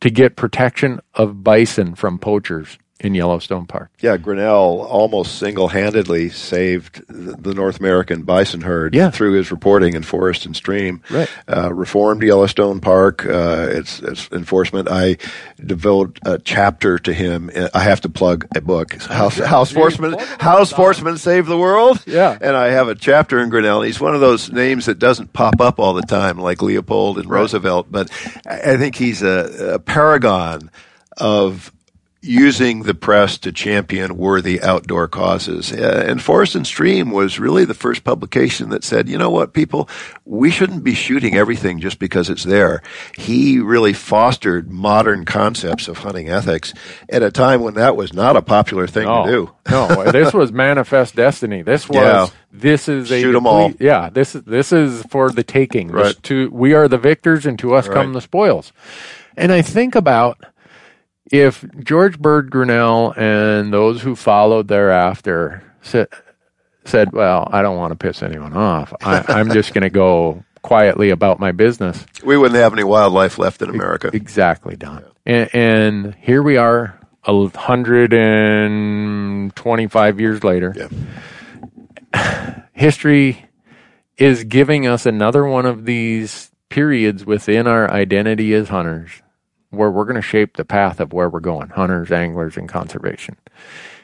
to get protection of bison from poachers in Yellowstone Park. Yeah, Grinnell almost single-handedly saved the North American bison herd Yeah. through his reporting in Forest and Stream. Right. Uh, reformed Yellowstone Park, uh, its, its enforcement. I devote a chapter to him. I have to plug a book, How, how Sportsmen, How Sportsmen Save the World. Yeah. And I have a chapter in Grinnell. He's one of those names that doesn't pop up all the time, like Leopold and Roosevelt, but I I think he's a, a paragon of using the press to champion worthy outdoor causes. Uh, and Forest and Stream was really the first publication that said, you know what, people, we shouldn't be shooting everything just because it's there. He really fostered modern concepts of hunting ethics at a time when that was not a popular thing to do. no, this was manifest destiny. This was Yeah. this is a Shoot 'em all. Yeah, this is this is for the taking. This Right. to we are the victors, and to us come the spoils. And I think about if George Bird Grinnell and those who followed thereafter said, said "Well, I don't want to piss anyone off. I, I'm just going to go." Quietly about my business. We wouldn't have any wildlife left in America. Exactly, Don. And, and here we are, hundred and twenty-five years later. Yeah. History is giving us another one of these periods within our identity as hunters, where we're going to shape the path of where we're going: hunters, anglers, and conservation.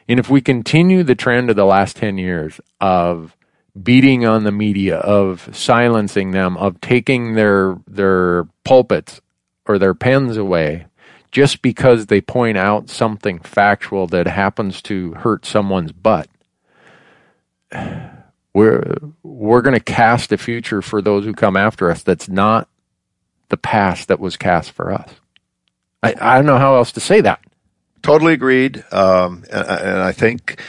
And if we continue the trend of the last ten years of beating on the media, of silencing them, of taking their their pulpits or their pens away just because they point out something factual that happens to hurt someone's butt. We're we're going to cast a future for those who come after us that's not the past that was cast for us. I, I don't know how else to say that. Totally agreed. Um, and, and I think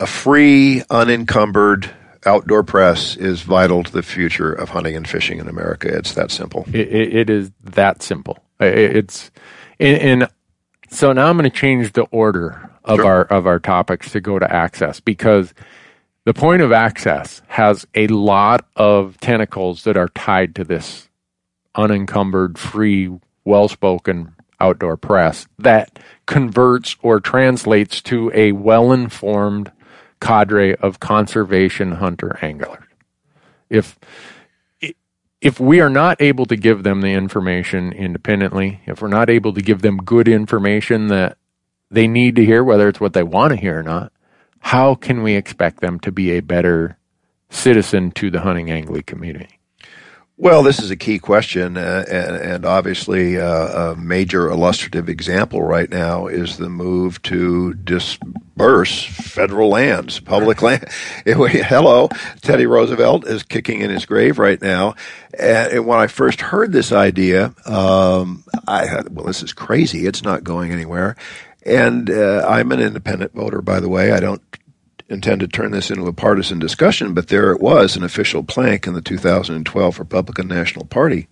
a free, unencumbered outdoor press is vital to the future of hunting and fishing in America. It's that simple. It, it, it is that simple. I- It's and, and so now I'm going to change the order of Sure. our of our topics to go to access because the point of access has a lot of tentacles that are tied to this unencumbered, free, well-spoken outdoor press that converts or translates to a well-informed cadre of conservation hunter anglers. If if we are not able to give them the information independently, if we're not able to give them good information that they need to hear, whether it's what they want to hear or not, how can we expect them to be a better citizen to the hunting angling community? Well, this is a key question, uh, and, and, obviously uh, a major illustrative example right now is the move to disperse federal lands, public land. Hello, Teddy Roosevelt is kicking in his grave right now, and when I first heard this idea, um, I thought, well, this is crazy. It's not going anywhere. And uh, I'm an independent voter, by the way. I don't intend to turn this into a partisan discussion, but there it was, an official plank in the 2012 Republican National Party.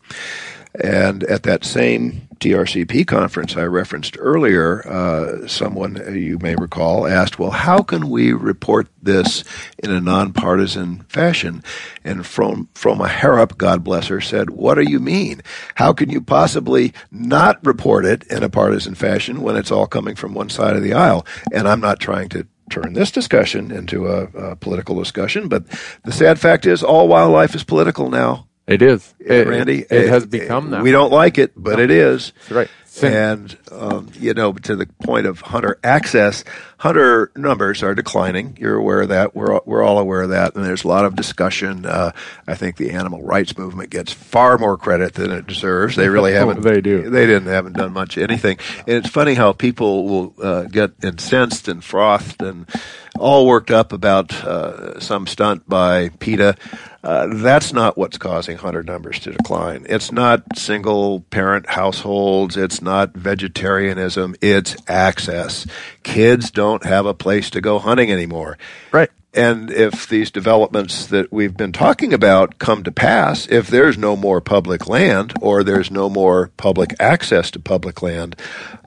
And at that same TRCP conference I referenced earlier, uh, someone uh, you may recall asked, "Well, how can we report this in a nonpartisan fashion?" And from from a Harrup, God bless her, said, "What do you mean? How can you possibly not report it in a partisan fashion when it's all coming from one side of the aisle?" And I'm not trying to turn this discussion into a, a, political discussion. But the sad fact is, all wildlife is political now. It is, it, Randy. It, it, has become that. We don't like it, but no. it is. That's right. And um, you know, to the point of hunter access, hunter numbers are declining. You're aware of that. We're we're all aware of that. And there's a lot of discussion. Uh, I think the animal rights movement gets far more credit than it deserves. They really haven't. they do. They didn't haven't done much anything. And it's funny how people will uh, get incensed and frothed and all worked up about uh, some stunt by PETA. Uh, that's not what's causing hunter numbers to decline. It's not single parent households. It's not vegetarianism. It's access. Kids don't have a place to go hunting anymore. Right. And if these developments that we've been talking about come to pass, if there's no more public land or there's no more public access to public land,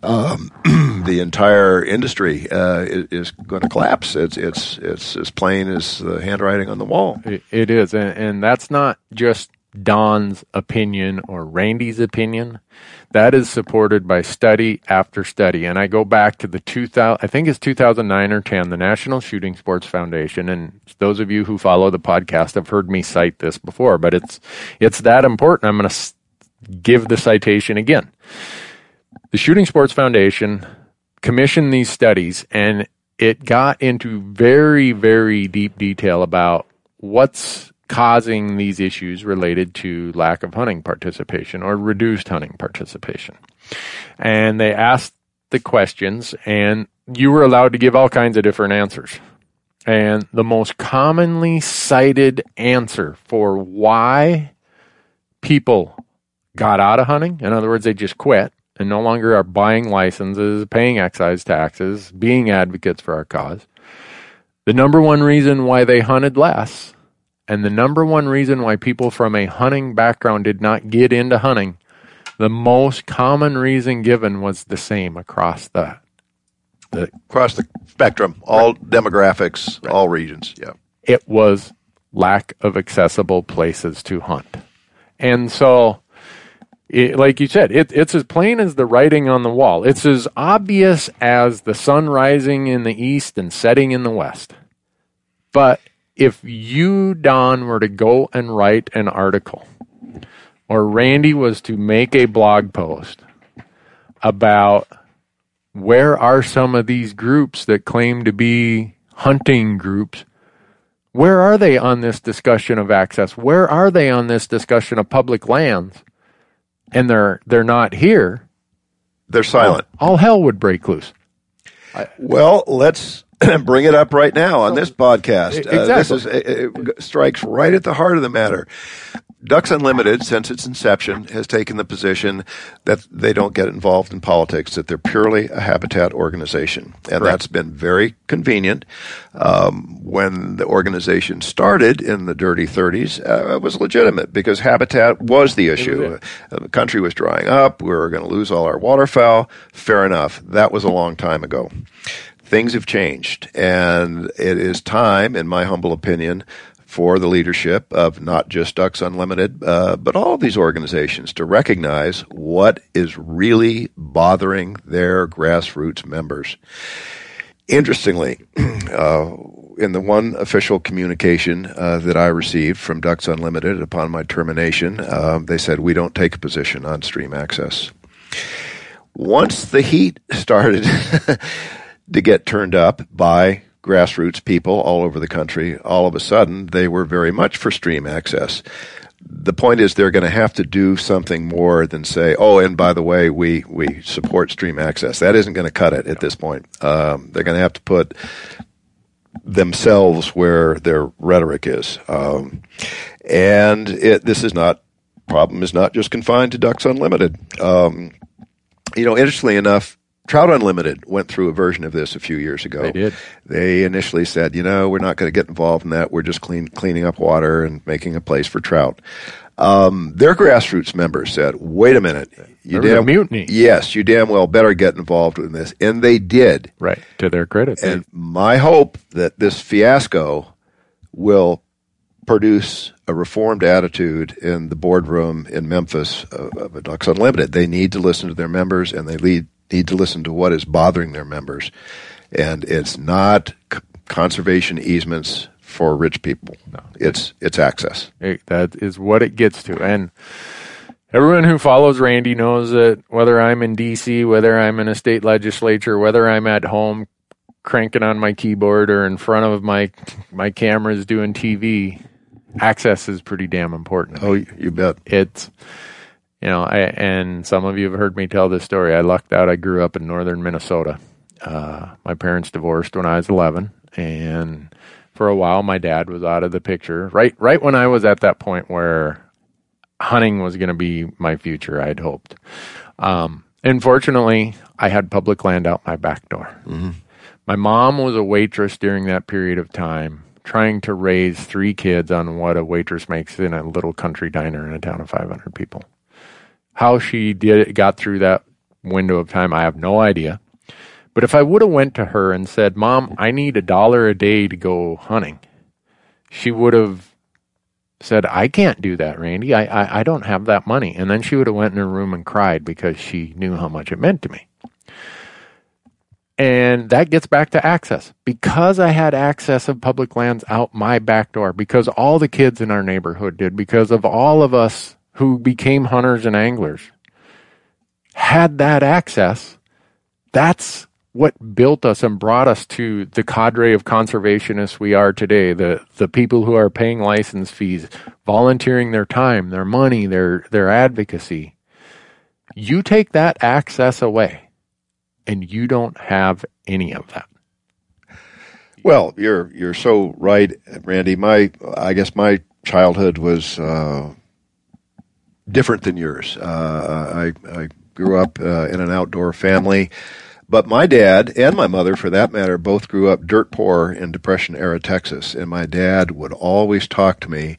um, the entire industry uh, is, is, going to collapse. It's it's it's as plain as the handwriting on the wall. it, it is, and, and that's not just Don's opinion or Randy's opinion. That is supported by study after study. And I go back to the 2000, I think it's 2009 or 10, the National Shooting Sports Foundation. And those of you who follow the podcast have heard me cite this before, but it's, it's that important. I'm going to give the citation again. The Shooting Sports Foundation commissioned these studies and it got into very, very deep detail about what's causing these issues related to lack of hunting participation or reduced hunting participation. And they asked the questions, and you were allowed to give all kinds of different answers. And the most commonly cited answer for why people got out of hunting, in other words, they just quit and no longer are buying licenses, paying excise taxes, being advocates for our cause. The number one reason why they hunted less and the number one reason why people from a hunting background did not get into hunting, the most common reason given was the same across the, the across the spectrum, all right. demographics, right. all regions. Yeah. It was lack of accessible places to hunt. And so it, like you said, it, it's as plain as the writing on the wall. It's as obvious as the sun rising in the east and setting in the west. But if you, Don, were to go and write an article, or Randy was to make a blog post about where are some of these groups that claim to be hunting groups, where are they on this discussion of access? Where are they on this discussion of public lands? And they're they're not here. They're silent. All, all hell would break loose. well, let's bring it up right now on this podcast. Exactly. Uh, this is, it, it strikes right at the heart of the matter. Ducks Unlimited, since its inception, has taken the position that they don't get involved in politics, that they're purely a habitat organization. And that's been very convenient. Um, when the organization started in the dirty 30s, uh, it was legitimate because habitat was the issue. Uh, the country was drying up. We were going to lose all our waterfowl. Fair enough. That was a long time ago things have changed, and it is time, in my humble opinion, for the leadership of not just Ducks Unlimited, uh, but all of these organizations to recognize what is really bothering their grassroots members. Interestingly, uh, in the one official communication uh, that I received from Ducks Unlimited upon my termination, um, they said, We don't take a position on stream access. Once the heat started to get turned up by grassroots people all over the country, all of a sudden they were very much for stream access. The point is they're going to have to do something more than say, "Oh, and by the way, we we support stream access." That isn't going to cut it at this point. Um, they're going to have to put themselves where their rhetoric is, um, and it, this is not problem is not just confined to Ducks Unlimited. Um, you know, interestingly enough, Trout Unlimited went through a version of this a few years ago. They did. They initially said, you know, we're not going to get involved in that. We're just clean, cleaning up water and making a place for trout. Um, their grassroots members said, wait a minute. You there damn, mutiny. Yes, you damn well better get involved in this. And they did. Right. To their credit. And my hope that this fiasco will produce a reformed attitude in the boardroom in Memphis of, of Ducks Unlimited. They need to listen to their members and they lead need to listen to what is bothering their members. And it's not c- conservation easements for rich people. No. It's it's access. It, that is what it gets to. And everyone who follows Randy knows that whether I'm in DC, whether I'm in a state legislature, whether I'm at home cranking on my keyboard or in front of my my cameras doing TV, access is pretty damn important. Oh, you bet. It's you know, I, and some of you have heard me tell this story. I lucked out. I grew up in northern Minnesota. Uh, my parents divorced when I was 11, and for a while, my dad was out of the picture. Right, right when I was at that point where hunting was going to be my future, I'd hoped. Um, and fortunately, I had public land out my back door. Mm-hmm. My mom was a waitress during that period of time, trying to raise three kids on what a waitress makes in a little country diner in a town of 500 people. How she did it, got through that window of time, I have no idea. But if I would have went to her and said, "Mom, I need a dollar a day to go hunting," she would have said, "I can't do that, Randy. I, I, I don't have that money." And then she would have went in her room and cried because she knew how much it meant to me. And that gets back to access. Because I had access of public lands out my back door, because all the kids in our neighborhood did, because of all of us who became hunters and anglers had that access, that's what built us and brought us to the cadre of conservationists we are today, the, the people who are paying license fees, volunteering their time, their money, their, their advocacy. You take that access away and you don't have any of that. Well, you're you're so right, Randy. My I guess my childhood was uh, different than yours. Uh, I, I grew up uh, in an outdoor family, but my dad and my mother, for that matter, both grew up dirt poor in Depression era Texas. And my dad would always talk to me.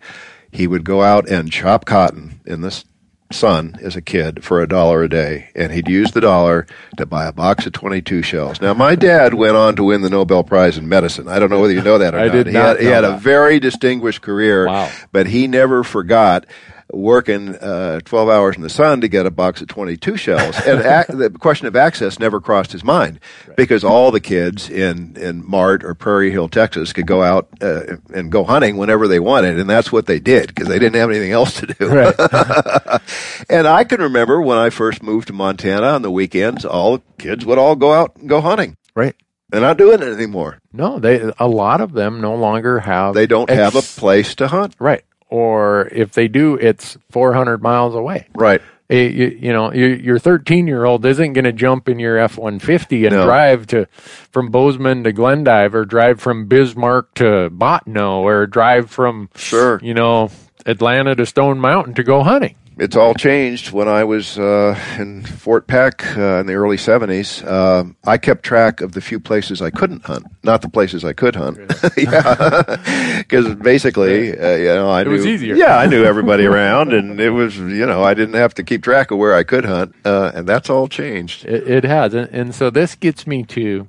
He would go out and chop cotton in the sun as a kid for a dollar a day, and he'd use the dollar to buy a box of 22 shells. Now, my dad went on to win the Nobel Prize in medicine. I don't know whether you know that or I not. Did he not had, he had a very distinguished career, wow. but he never forgot working uh, 12 hours in the sun to get a box of 22 shells. and ac- the question of access never crossed his mind right. because all the kids in, in Mart or Prairie Hill, Texas could go out uh, and go hunting whenever they wanted. And that's what they did because they didn't have anything else to do. Right. and I can remember when I first moved to Montana on the weekends, all the kids would all go out and go hunting. Right. They're not doing it anymore. No, they a lot of them no longer have. They don't ex- have a place to hunt. Right or if they do, it's 400 miles away. Right. Eh, you, you, know, your 13 year old isn't going to jump in your F 150 and no. drive to from Bozeman to Glendive or drive from Bismarck to Bottineau or drive from, sure. you know, Atlanta to Stone Mountain to go hunting it's all changed. When I was uh, in Fort Peck uh, in the early 70s, uh, I kept track of the few places I couldn't hunt, not the places I could hunt. yeah, because basically, uh, you know, I it knew. was easier. Yeah, I knew everybody around, and it was, you know, I didn't have to keep track of where I could hunt, uh, and that's all changed. It, it has, and, and so this gets me to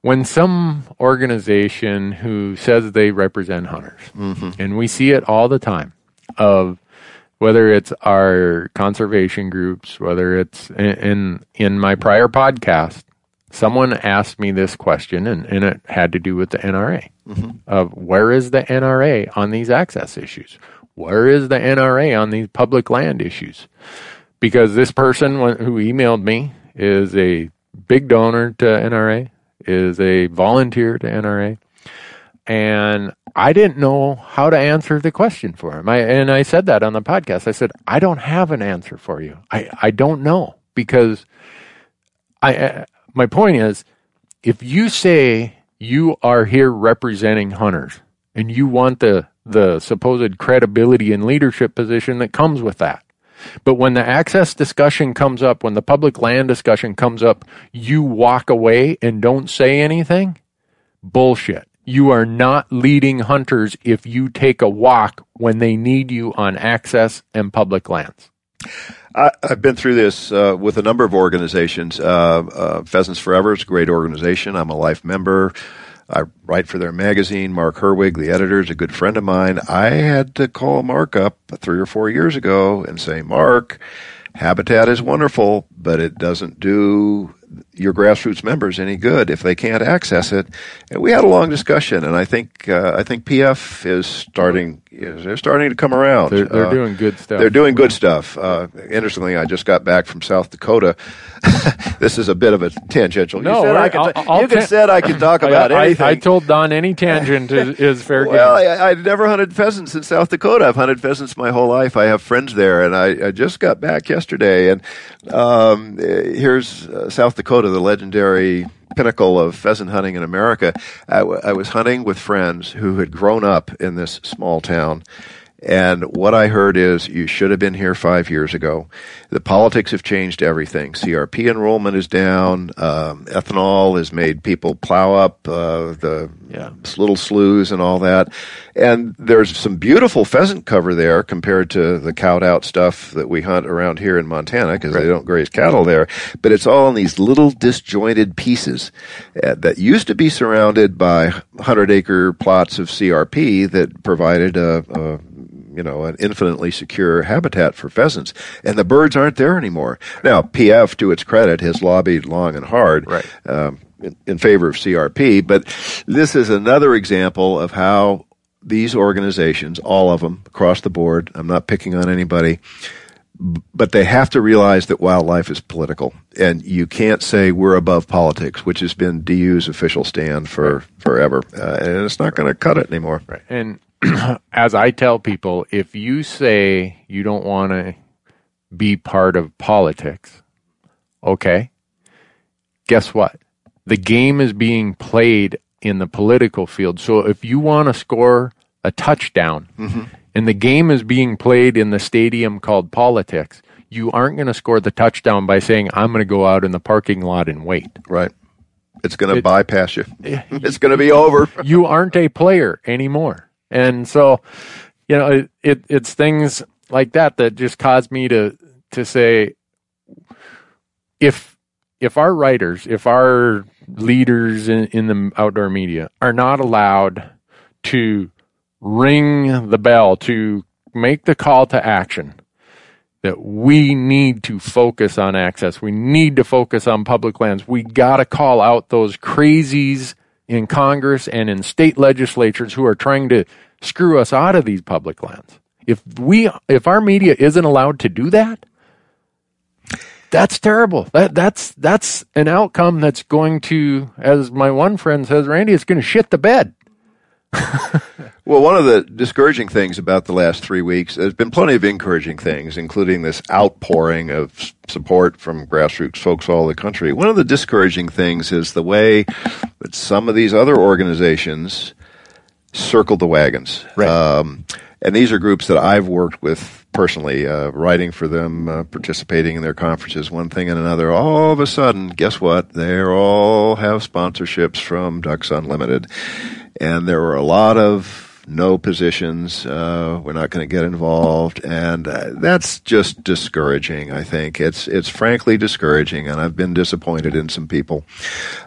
when some organization who says they represent hunters, mm-hmm. and we see it all the time, of whether it's our conservation groups, whether it's in, in, in my prior podcast, someone asked me this question, and, and it had to do with the NRA mm-hmm. of where is the NRA on these access issues? Where is the NRA on these public land issues? Because this person who emailed me is a big donor to NRA, is a volunteer to NRA, and I didn't know how to answer the question for him. I, and I said that on the podcast. I said, I don't have an answer for you. I, I don't know because I, uh, my point is, if you say you are here representing hunters and you want the, the supposed credibility and leadership position that comes with that, but when the access discussion comes up, when the public land discussion comes up, you walk away and don't say anything, bullshit you are not leading hunters if you take a walk when they need you on access and public lands. I, have been through this uh, with a number of organizations. Uh, uh, Pheasants Forever is a great organization. I'm a life member. I write for their magazine. Mark Herwig, the editor, is a good friend of mine. I had to call Mark up three or four years ago and say, Mark, habitat is wonderful, but it doesn't do your grassroots members any good if they can't access it. And we had a long discussion, and I think uh, I think PF is starting they're starting to come around. They're, they're uh, doing good stuff. They're doing good stuff. Uh, interestingly, I just got back from South Dakota. this is a bit of a tangential. No, you said I could, I'll, I'll you ta- said I could talk about I, anything. I, I, told Don any tangent is, is fair game. Well, I, I've never hunted pheasants in South Dakota. I've hunted pheasants my whole life. I have friends there, and I, I just got back yesterday. And um, here's uh, South Dakota, the legendary pinnacle of pheasant hunting in America. I, w- I was hunting with friends who had grown up in this small town and what I heard is you should have been here five years ago. The politics have changed everything. CRP enrollment is down. Um, ethanol has made people plow up uh, the yeah. little sloughs and all that. And there's some beautiful pheasant cover there compared to the cowed out stuff that we hunt around here in Montana because right. they don't graze cattle there. But it's all in these little disjointed pieces uh, that used to be surrounded by 100 acre plots of CRP that provided a, a you know, an infinitely secure habitat for pheasants. And the birds aren't there anymore. Now, PF, to its credit, has lobbied long and hard. Right. Um, in, in favor of CRP, but this is another example of how these organizations, all of them across the board, I'm not picking on anybody, but they have to realize that wildlife is political, and you can't say we're above politics, which has been DU's official stand for forever, uh, and it's not going to cut it anymore. Right. And as I tell people, if you say you don't want to be part of politics, okay, guess what? The game is being played in the political field. So if you want to score a touchdown mm-hmm. and the game is being played in the stadium called politics, you aren't going to score the touchdown by saying, I'm going to go out in the parking lot and wait. Right. It's going to bypass you. it's going to be over. you aren't a player anymore. And so, you know, it, it, it's things like that that just cause me to to say, if if our writers, if our leaders in, in the outdoor media are not allowed to ring the bell to make the call to action that we need to focus on access. We need to focus on public lands. We got to call out those crazies in Congress and in state legislatures who are trying to screw us out of these public lands. If we if our media isn't allowed to do that, that's terrible. That that's that's an outcome that's going to, as my one friend says, Randy, it's going to shit the bed. Well, one of the discouraging things about the last three weeks, there's been plenty of encouraging things, including this outpouring of support from grassroots folks all over the country. One of the discouraging things is the way that some of these other organizations circled the wagons. Right. Um, and these are groups that I've worked with personally, uh, writing for them, uh, participating in their conferences, one thing and another. All of a sudden, guess what? They all have sponsorships from Ducks Unlimited. And there were a lot of no positions. Uh, we're not going to get involved, and uh, that's just discouraging. I think it's it's frankly discouraging, and I've been disappointed in some people.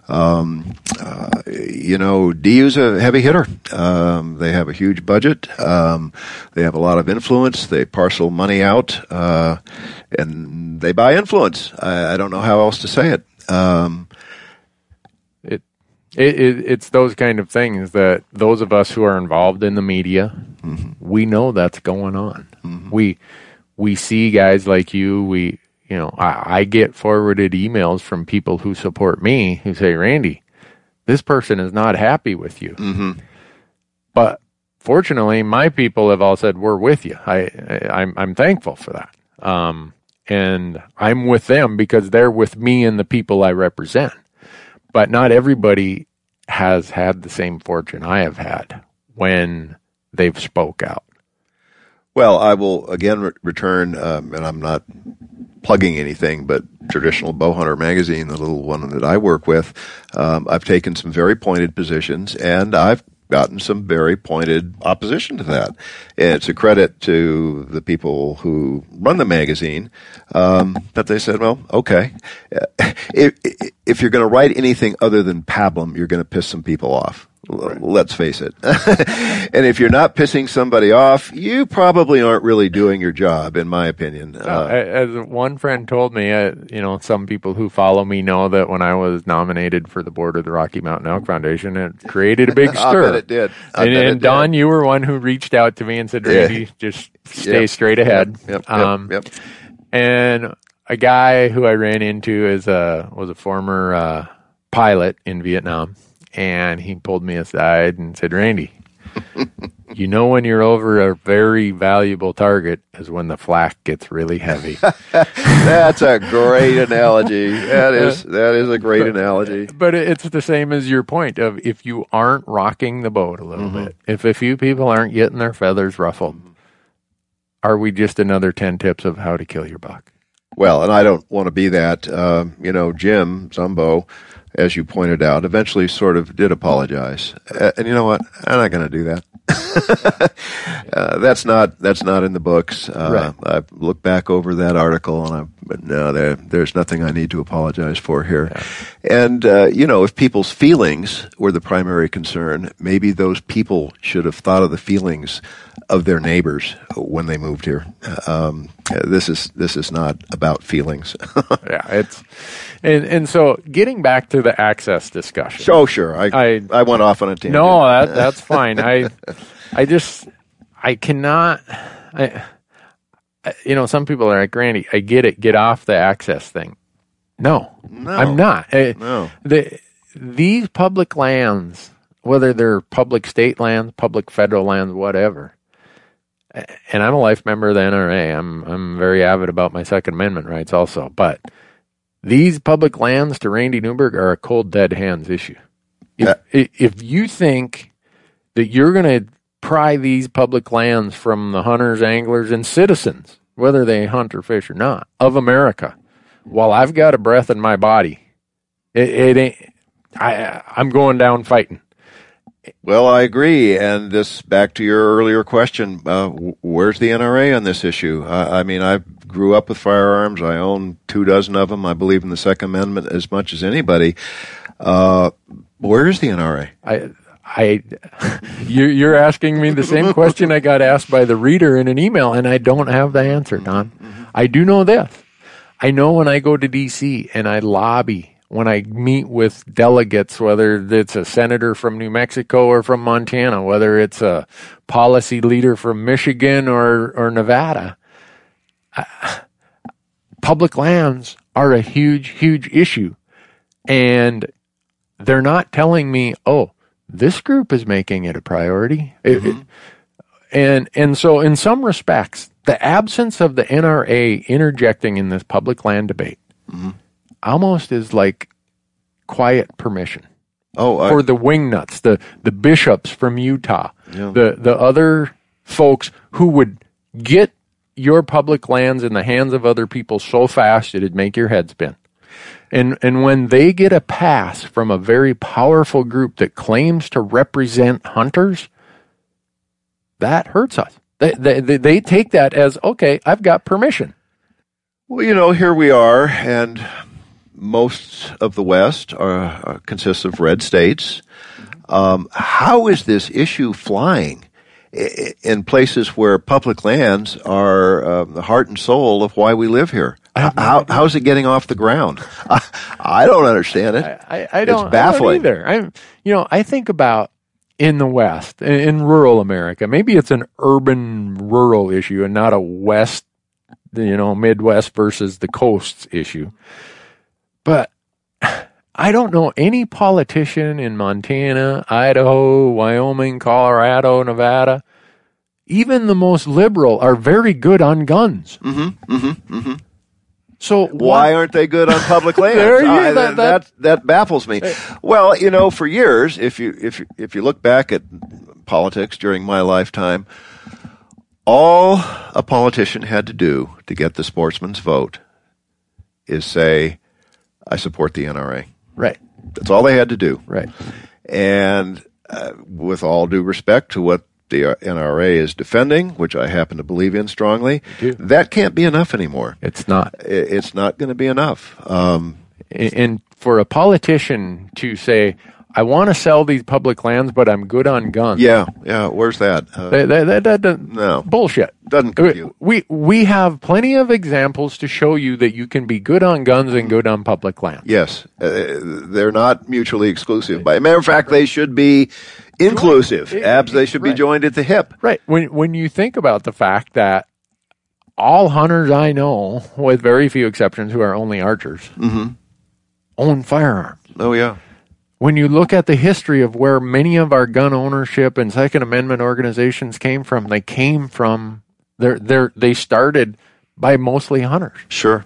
Um, uh, you know, DU's a heavy hitter. Um, they have a huge budget. Um, they have a lot of influence. They parcel money out, uh, and they buy influence. I, I, don't know how else to say it. Um, it, it, it's those kind of things that those of us who are involved in the media, mm-hmm. we know that's going on. Mm-hmm. We we see guys like you. We you know I, I, get forwarded emails from people who support me who say, Randy, this person is not happy with you. Mm-hmm. But fortunately, my people have all said, we're with you. I, I am I'm, I'm thankful for that. Um, and I'm with them because they're with me and the people I represent. But not everybody has had the same fortune I have had when they've spoke out. Well, I will again re- return, um, and I'm not plugging anything, but traditional Bowhunter magazine, the little one that I work with, um, I've taken some very pointed positions, and I've gotten some very pointed opposition to that. And it's a credit to the people who run the magazine um, that they said, well, okay, if, if you're going to write anything other than pablum, you're going to piss some people off. Right. Let's face it. and if you're not pissing somebody off, you probably aren't really doing your job, in my opinion. Uh, as one friend told me, uh, you know, some people who follow me know that when I was nominated for the board of the Rocky Mountain Elk Foundation, it created a big stir. it did. I and, and Don, did. you were one who reached out to me and said, "Randy, yeah. just stay yep. straight ahead." Yep. Yep. Um, yep. And a guy who I ran into is a was a former uh, pilot in Vietnam and he pulled me aside and said, Randy, you know when you're over a very valuable target is when the flak gets really heavy. That's a great analogy. That is that is a great analogy. But it's the same as your point of if you aren't rocking the boat a little mm-hmm. bit, if a few people aren't getting their feathers ruffled, are we just another ten tips of how to kill your buck? Well, and I don't want to be that. Uh, you know, Jim Zumbo as you pointed out, eventually sort of did apologize. Uh, and you know what? I'm not going to do that. uh, that's not that's not in the books. Uh, right. I looked back over that article, and I but no, there, there's nothing I need to apologize for here. Yeah. And uh, you know, if people's feelings were the primary concern, maybe those people should have thought of the feelings of their neighbors when they moved here. Um, this is this is not about feelings. yeah, it's and and so getting back to the access discussion. Oh, sure. I I, I went off on a tangent. No, that, that's fine. I I just I cannot. I, you know, some people are like, Randy, I get it. Get off the access thing. No, no I'm not. No. The, these public lands, whether they're public state lands, public federal lands, whatever, and I'm a life member of the NRA. I'm I'm very avid about my Second Amendment rights also. But these public lands to Randy Newberg are a cold dead hands issue. If, yeah. if you think that you're going to pry these public lands from the hunters, anglers, and citizens, whether they hunt or fish or not, of America, while I've got a breath in my body, it, it ain't. I I'm going down fighting. Well, I agree. And this, back to your earlier question, uh, where's the NRA on this issue? I mean, I grew up with firearms. I own two dozen of them. I believe in the Second Amendment as much as anybody. Uh, where's the NRA? I, I, you're asking me the same question I got asked by the reader in an email, and I don't have the answer, Don. Mm-hmm. I do know this. I know when I go to D.C. and I lobby when I meet with delegates, whether it's a senator from New Mexico or from Montana, whether it's a policy leader from Michigan or, or Nevada, uh, public lands are a huge, huge issue. And they're not telling me, oh, this group is making it a priority. Mm-hmm. It, it, and, and so, in some respects, the absence of the NRA interjecting in this public land debate mm-hmm almost is like quiet permission. Oh, I, for the wingnuts, the the bishops from Utah, yeah. the the other folks who would get your public lands in the hands of other people so fast it'd make your head spin. And and when they get a pass from a very powerful group that claims to represent hunters, that hurts us. They, they, they take that as okay. I've got permission. Well, you know, here we are, and most of the West are, uh, consists of red states. Um, how is this issue flying in places where public lands are uh, the heart and soul of why we live here? How, how's it getting off the ground? I, I don't understand it. I, I, I don't. It's baffling. I don't either. I'm, you know, I think about in the West, in, in rural America. Maybe it's an urban rural issue and not a West, you know, Midwest versus the coasts issue. But I don't know any politician in Montana, Idaho, Wyoming, Colorado, Nevada, even the most liberal, are very good on guns. Mm-hmm, mm-hmm, mm-hmm. So why aren't they good on public lands? There you- I- that- that, that- that baffles me. Well, you know, for years, if you if you- if you look back at politics during my lifetime, all a politician had to do to get the sportsman's vote is say, "I support the NRA." Right, That's all they had to do. right. And uh, with all due respect to what the uh, NRA is defending, which I happen to believe in strongly, that can't be enough anymore. It's not. It's not going to be enough. Um, And for a politician to say, I want to sell these public lands, but I'm good on guns. yeah, yeah. Where's that? Uh, That, that, that, that doesn't- No. bullshit. Doesn't compute. We we have plenty of examples to show you that you can be good on guns and good on public land. yes, uh, they're not mutually exclusive. By matter of fact, they should be inclusive. Joined. Abs, they should be joined at the hip. Right. When when you think about the fact that all hunters I know, with very few exceptions, who are only archers, Mm-hmm. own firearms. Oh yeah, When you look at the history of where many of our gun ownership and Second Amendment organizations came from, they came from they're, they're, they started by mostly hunters. sure.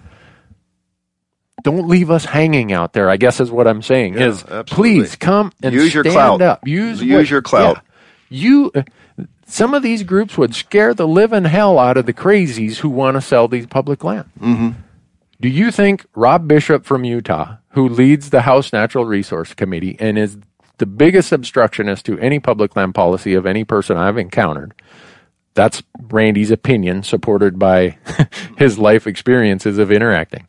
Don't leave us hanging out there. I guess is what I'm saying. Yeah, is absolutely. please come and Use your stand clout. up. Use Use what- your clout. yeah. You. Some of these groups would scare the living hell out of the crazies who want to sell these public land. Mm-hmm. Do you think Rob Bishop from Utah, who leads the House Natural Resource Committee and is the biggest obstructionist to any public land policy of any person I've encountered, that's Randy's opinion, supported by his life experiences of interacting.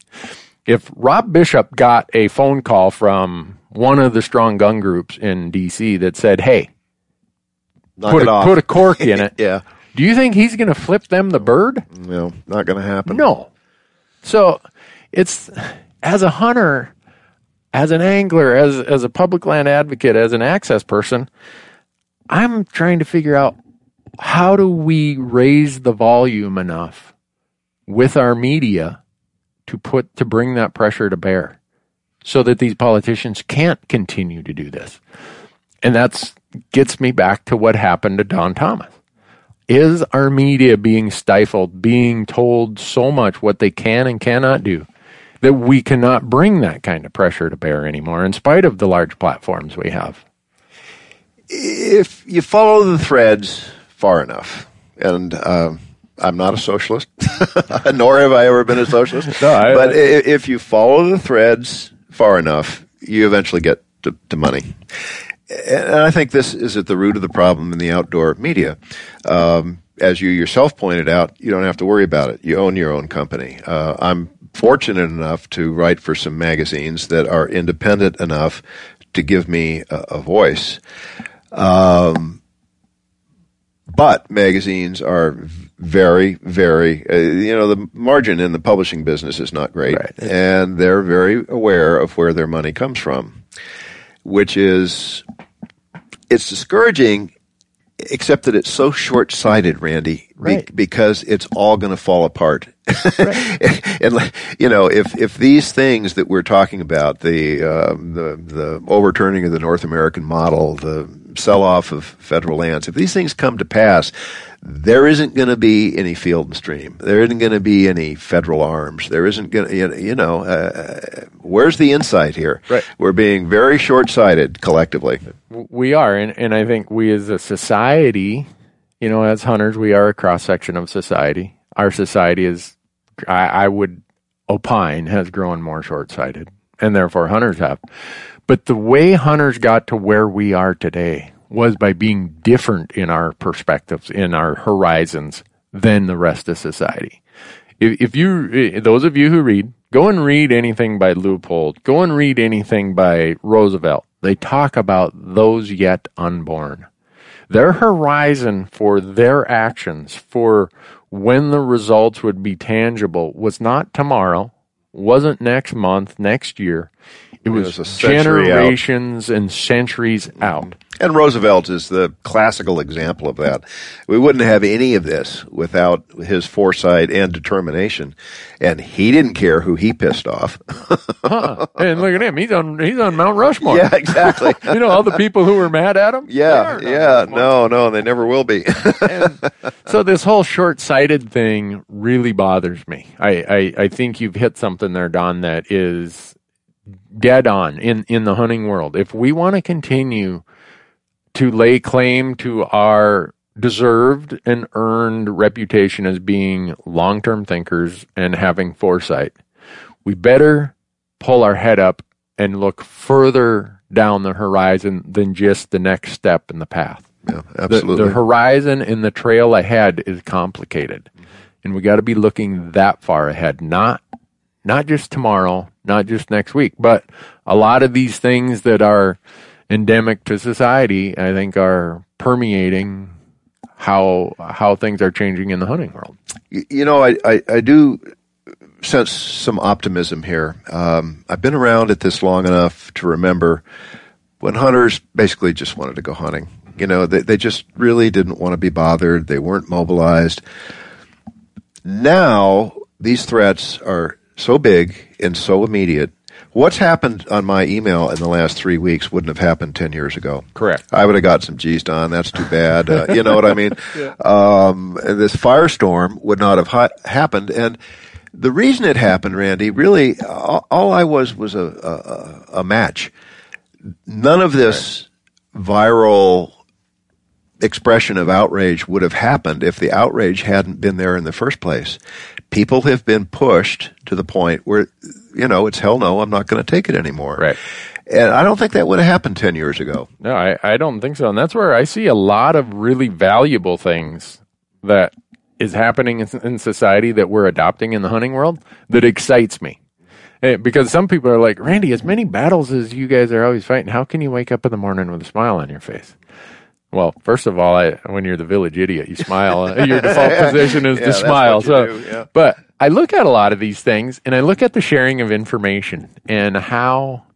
If Rob Bishop got a phone call from one of the strong gun groups in D.C. that said, "Hey, put a, put a cork in it," yeah, do you think he's going to flip them the bird? no, not going to happen. No. So it's as a hunter, as an angler, as as a public land advocate, as an access person, I'm trying to figure out how do we raise the volume enough with our media to put to bring that pressure to bear so that these politicians can't continue to do this. And that's gets me back to what happened to Don Thomas is our media being stifled, being told so much what they can and cannot do that we cannot bring that kind of pressure to bear anymore in spite of the large platforms we have? if you follow the threads far enough, and um I'm not a socialist, nor have I ever been a socialist, No, I- but i if you follow the threads far enough, you eventually get to, to money. And I think this is at the root of the problem in the outdoor media. Um, as you yourself pointed out, you don't have to worry about it. You own your own company. Uh, I'm fortunate enough to write for some magazines that are independent enough to give me a, a voice. but magazines are very, very, uh, you know, the margin in the publishing business is not great. Right. And they're very aware of where their money comes from, which is, it's discouraging, except that it's so short sighted, Randy, be- because it's all going to fall apart. and, like, you know, if, if these things that we're talking about, the, um, the, the overturning of the North American model, the sell off of federal lands, if these things come to pass, there isn't going to be any field and stream. There isn't going to be any federal arms. There isn't going to, you know, uh, where's the insight here? Right. We're being very short sighted collectively. We are, and, and I think we as a society, you know, as hunters, we are a cross section of society. Our society is, I, I would opine, has grown more short sighted, and therefore hunters have. But the way hunters got to where we are today was by being different in our perspectives, in our horizons than the rest of society. If, if you, those of you who read, go and read anything by Leopold, go and read anything by Roosevelt. They talk about those yet unborn. Their horizon for their actions, for when the results would be tangible, was not tomorrow, wasn't next month, next year. It was, was a century out. generations and centuries out. And Roosevelt is the classical example of that. We wouldn't have any of this without his foresight and determination. And he didn't care who he pissed off. huh. And look at him. He's on he's on Mount Rushmore. yeah, exactly. you know, all the people who were mad at him? Yeah, yeah. No, no, they never will be. and so this whole short-sighted thing really bothers me. I, I, I think you've hit something there, Don, that is dead on in, in the hunting world. If we want to continue to lay claim to our deserved and earned reputation as being long-term thinkers and having foresight, we better pull our head up and look further down the horizon than just the next step in the path yeah, the, absolutely. the horizon and the trail ahead is complicated and we got to be looking that far ahead not not just tomorrow not just next week but a lot of these things that are endemic to society i think are permeating how how things are changing in the hunting world you know, I, I, I do sense some optimism here. Um, I've been around at this long enough to remember when hunters basically just wanted to go hunting. You know, they, they just really didn't want to be bothered. They weren't mobilized. Now, these threats are so big and so immediate. What's happened on my email in the last three weeks wouldn't have happened 10 years ago. correct I would have got some G's done. That's too bad. Uh, you know what I mean? um, this firestorm would not have ha- happened. And the reason it happened, Randy, really, all, all I was was a, a, a match. None of this viral expression of outrage would have happened if the outrage hadn't been there in the first place. People have been pushed to the point where, you know, it's hell no, I'm not going to take it anymore. Right. And I don't think that would have happened 10 years ago. No, I, I don't think so. And that's where I see a lot of really valuable things that is happening in, in society that we're adopting in the hunting world that excites me. Eh, Because some people are like, Randy, as many battles as you guys are always fighting, how can you wake up in the morning with a smile on your face? Well, first of all, I, when you're the village idiot, you smile. Your default position is Yeah, to smile. So, yeah. but I look at a lot of these things, and I look at the sharing of information and how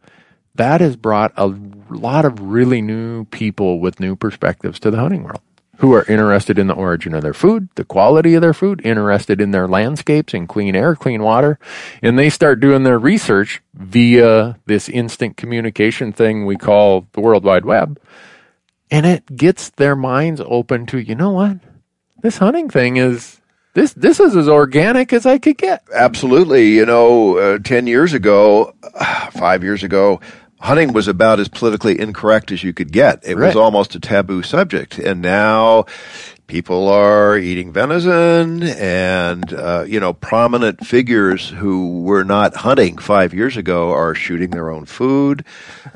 that has brought a lot of really new people with new perspectives to the hunting world who are interested in the origin of their food, the quality of their food, interested in their landscapes and clean air, clean water. And they start doing their research via this instant communication thing we call the World Wide Web. And it gets their minds open to, you know what? This hunting thing is this this is as organic as I could get. Absolutely. You know, uh, 10 years ago, five years ago, hunting was about as politically incorrect as you could get. It was almost a taboo subject. And now people are eating venison and, uh, you know, prominent figures who were not hunting five years ago are shooting their own food.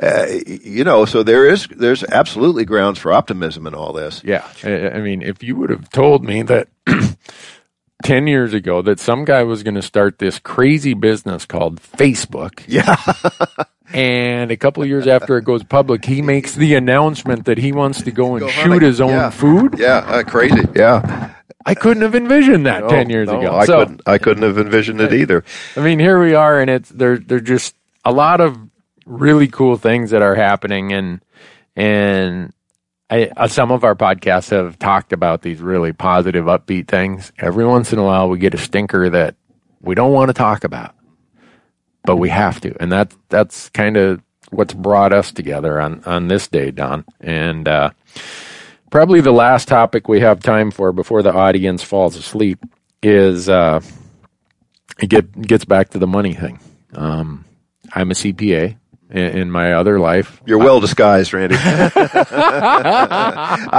Uh, you know, so there is, there's absolutely grounds for optimism in all this. Yeah. I, I mean, if you would have told me that 10 years ago that some guy was going to start this crazy business called Facebook, Yeah. and a couple of years after it goes public, he makes the announcement that he wants to go and Go shoot his own Yeah. food, Yeah. Uh, crazy. Yeah. I couldn't have envisioned that 10 years No, ago. I so, couldn't, I couldn't have envisioned it either. I mean, here we are, and it's there. There're just a lot of really cool things that are happening, and and I, uh, some of our podcasts have talked about these really positive, upbeat things. Every once in a while, we get a stinker that we don't want to talk about, but we have to, and that that's kind of what's brought us together on on this day, Don. And uh, probably the last topic we have time for before the audience falls asleep is. Uh, it get, gets back to the money thing. Um, I'm a CPA in, in my other life. You're well uh, disguised, Randy. I'm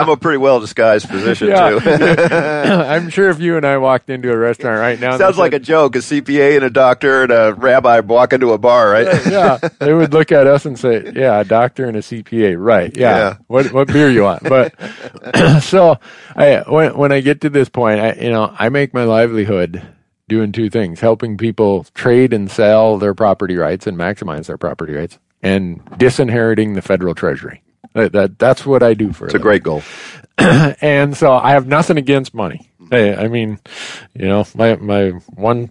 a pretty well disguised physician Yeah. too. I'm sure if you and I walked into a restaurant right now, Sounds like a joke. A CPA and a doctor and a rabbi walk into a bar, right? yeah, they would look at us and say, "Yeah, a doctor and a CPA, right? Yeah, Yeah. what what beer you want?" But so, I when when I get to this point, I you know I make my livelihood doing two things: helping people trade and sell their property rights and maximize their property rights, and disinheriting the federal treasury. That, that that's what I do for it. It's a great goal. and so I have nothing against money. I, I mean, you know, my my one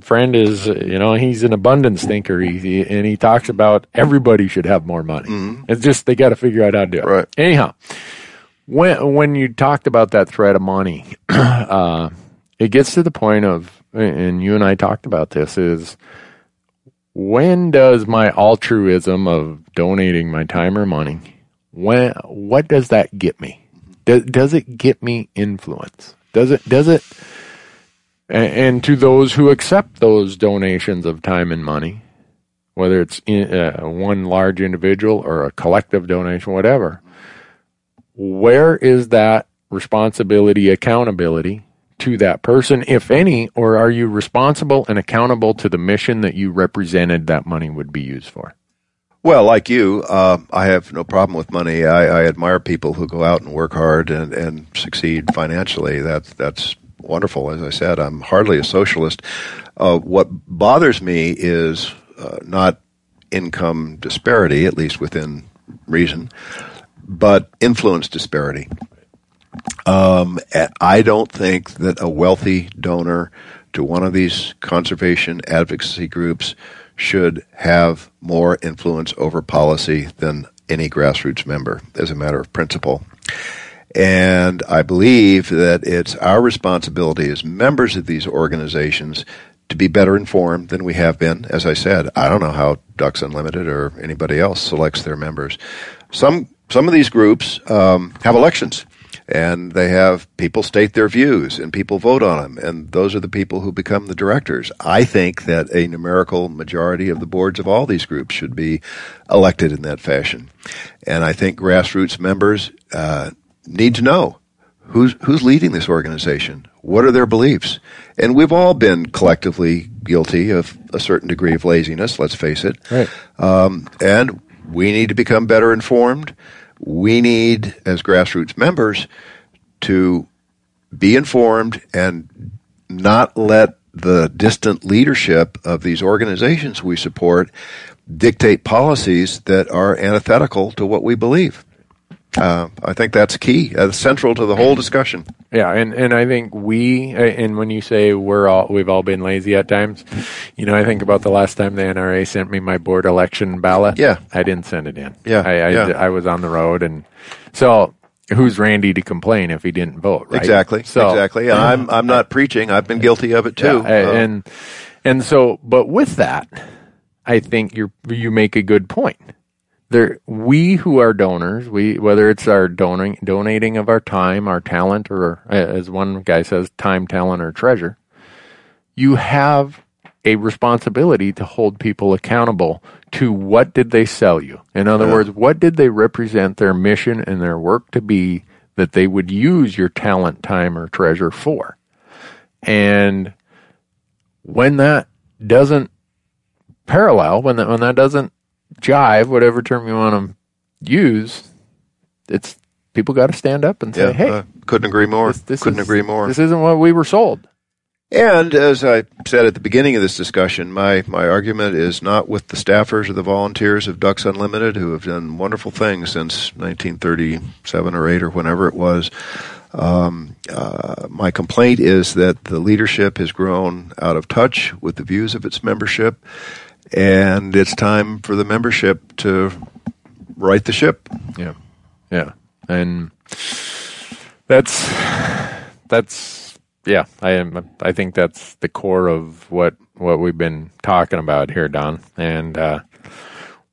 friend is, you know, he's an abundance thinker, he, and he talks about everybody should have more money. It's just they got to figure out how to do it. Right. Anyhow, when when you talked about that threat of money, uh, it gets to the point of, and you and I talked about this, is when does my altruism of donating my time or money, when what does that get me? Does, does it get me influence? Does it does it and, and to those who accept those donations of time and money, whether it's in, uh, one large individual or a collective donation, whatever, where is that responsibility, accountability to that person, if any, or are you responsible and accountable to the mission that you represented that money would be used for? Well, like you, uh, I have no problem with money. I, I admire people who go out and work hard and, and succeed financially. That's that's wonderful. As I said, I'm hardly a socialist. Uh, what bothers me is uh, not income disparity, at least within reason, but influence disparity. Um, I don't think that a wealthy donor to one of these conservation advocacy groups should have more influence over policy than any grassroots member, as a matter of principle. And I believe that it's our responsibility as members of these organizations to be better informed than we have been. As I said, I don't know how Ducks Unlimited or anybody else selects their members. Some some of these groups um, have elections, and they have people state their views, and people vote on them, and those are the people who become the directors. I think that a numerical majority of the boards of all these groups should be elected in that fashion, and I think grassroots members uh, need to know who's who's leading this organization. What are their beliefs? And we've all been collectively guilty of a certain degree of laziness let's face it. Right. um, and we need to become better informed we need as grassroots members to be informed and not let the distant leadership of these organizations we support dictate policies that are antithetical to what we believe uh, I think that's key, uh, central to the whole discussion. Yeah, and, and I think we uh, and when you say we're all we've all been lazy at times, you know, I think about the last time the NRA sent me my board election ballot. Yeah. I didn't send it in. Yeah, I I, yeah. I was on the road, and so who's Randy to complain if he didn't vote? Right? Exactly, So exactly. And I'm I'm not preaching. I've been guilty of it too. Yeah, Uh, and and so, but with that, I think you you make a good point. There, we who are donors, we whether it's our donating donating of our time, our talent, or uh, as one guy says, time, talent, or treasure, you have a responsibility to hold people accountable to what did they sell you. In other words, what did they represent their mission and their work to be that they would use your talent, time, or treasure for. And when that doesn't parallel, when that when that doesn't jive, whatever term you want to use, it's people got to stand up and say, yeah, "Hey, uh, couldn't agree more. this, this couldn't is- agree more. This isn't what we were sold." And as I said at the beginning of this discussion, my, my argument is not with the staffers or the volunteers of Ducks Unlimited who have done wonderful things since 1937 or 8 or whenever it was. Um, uh, my complaint is that the leadership has grown out of touch with the views of its membership, and it's time for the membership to right the ship. Yeah, yeah, and that's that's yeah. I am. I think that's the core of what what we've been talking about here, Don. And uh,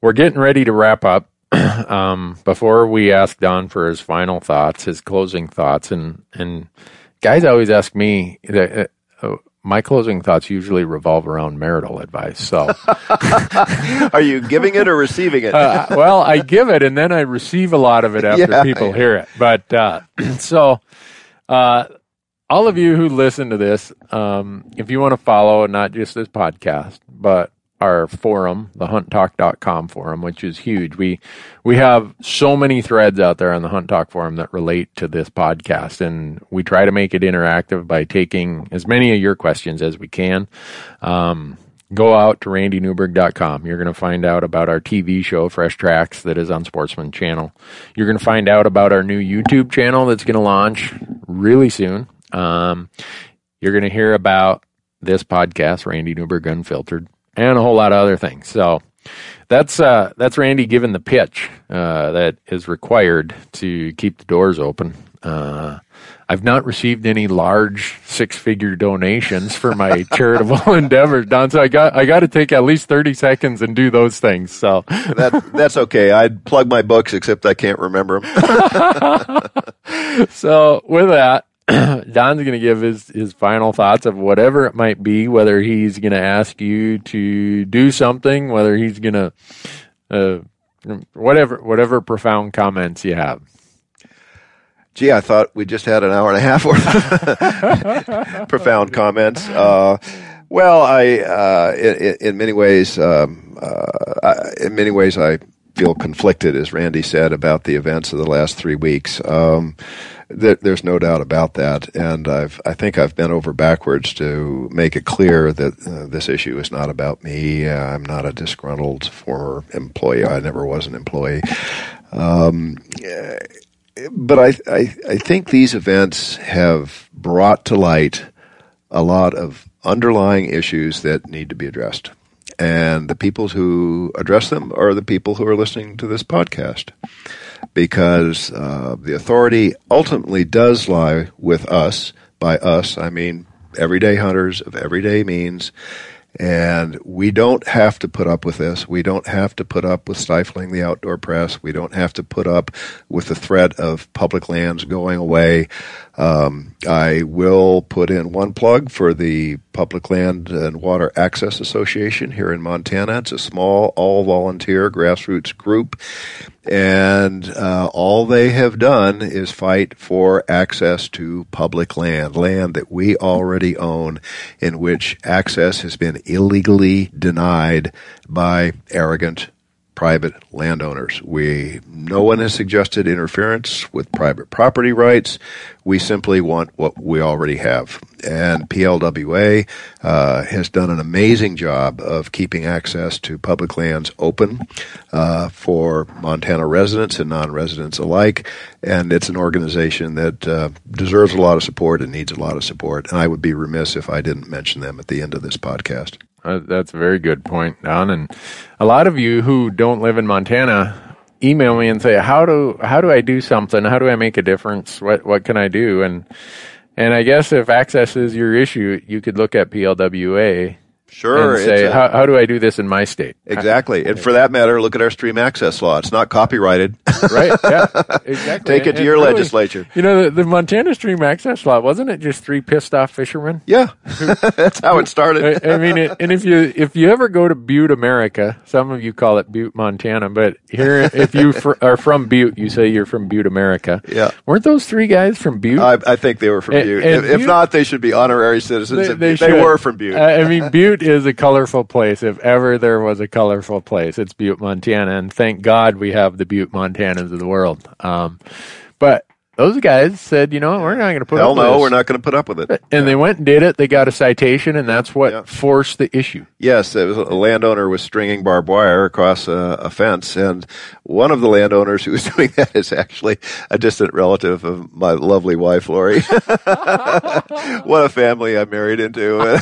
we're getting ready to wrap up. um, before we ask Don for his final thoughts, his closing thoughts, and and guys always ask me that. Uh, my closing thoughts usually revolve around marital advice. So, Are you giving it or receiving it? uh, well, I give it and then I receive a lot of it after Yeah, people yeah. hear it. But uh, so, uh, all of you who listen to this, um, if you want to follow not just this podcast, but our forum, the hunttalk.com forum, which is huge. We we have so many threads out there on the Hunt Talk forum that relate to this podcast and we try to make it interactive by taking as many of your questions as we can. Um, go out to randynewberg.com. You're going to find out about our TV show, Fresh Tracks, that is on Sportsman Channel. You're going to find out about our new YouTube channel that's going to launch really soon. Um, you're going to hear about this podcast, Randy Newberg Unfiltered, and a whole lot of other things. So that's uh, that's Randy giving the pitch uh, that is required to keep the doors open. Uh, I've not received any large six figure donations for my charitable endeavors, Don. So I got I got to take at least thirty seconds and do those things. So that that's okay. I'd plug my books, except I can't remember them. so with that, Don's going to give his, his final thoughts of whatever it might be, whether he's going to ask you to do something, whether he's going to, uh, whatever, whatever profound comments you have. Gee, I thought we just had an hour and a half worth of profound comments. Uh, well, I, uh, in, in, many ways, um, uh, in many ways, I feel conflicted, as Randy said, about the events of the last three weeks. Um, there's no doubt about that, and I've I think I've bent over backwards to make it clear that uh, this issue is not about me. Uh, I'm not a disgruntled former employee. I never was an employee. Um, but I, I I think these events have brought to light a lot of underlying issues that need to be addressed. And the people who address them are the people who are listening to this podcast because uh, the authority ultimately does lie with us. By us, I mean everyday hunters of everyday means. And we don't have to put up with this. We don't have to put up with stifling the outdoor press. We don't have to put up with the threat of public lands going away. Um, I will put in one plug for the Public Land and Water Access Association here in Montana. It's a small, all volunteer grassroots group and uh, all they have done is fight for access to public land, land that we already own, in which access has been illegally denied by arrogant private landowners. We no one has suggested interference with private property rights. We simply want what we already have. And PLWA uh, has done an amazing job of keeping access to public lands open uh, for Montana residents and non-residents alike. And it's an organization that uh, deserves a lot of support and needs a lot of support. And I would be remiss if I didn't mention them at the end of this podcast. Uh, that's a very good point, Don. And a lot of you who don't live in Montana email me and say, "How do how do I do something? How do I make a difference? What what can I do?" And and I guess if access is your issue, you could look at PLWA Sure. And say, a, how, how do I do this in my state? Exactly. And for that matter, look at our stream access law. It's not copyrighted. right. Yeah. Exactly. Take it to and your really, legislature. You know, the, the, Montana stream access law, wasn't it just three pissed off fishermen? Yeah. That's how it started. I, I mean, it, and if you, if you ever go to Butte, America, some of you call it Butte, Montana, but here, if you fr- are from Butte, you say you're from Butte, America. Yeah. Weren't those three guys from Butte? I, I think they were from and, Butte. And if, Butte, not, they should be honorary citizens. They, they, they were from Butte. I mean, Butte is a colorful place. If ever there was a colorful place, it's Butte, Montana. And thank God we have the Butte Of the world. Um, but those guys said, you know, we're not going to put Hell up no, we're not going to put up with it. And yeah. they went and did it. They got a citation, and that's what yeah. forced the issue. Yes, it was a landowner was stringing barbed wire across a, a, fence, and one of the landowners who was doing that is actually a distant relative of my lovely wife, Lori. what a family I'm married into.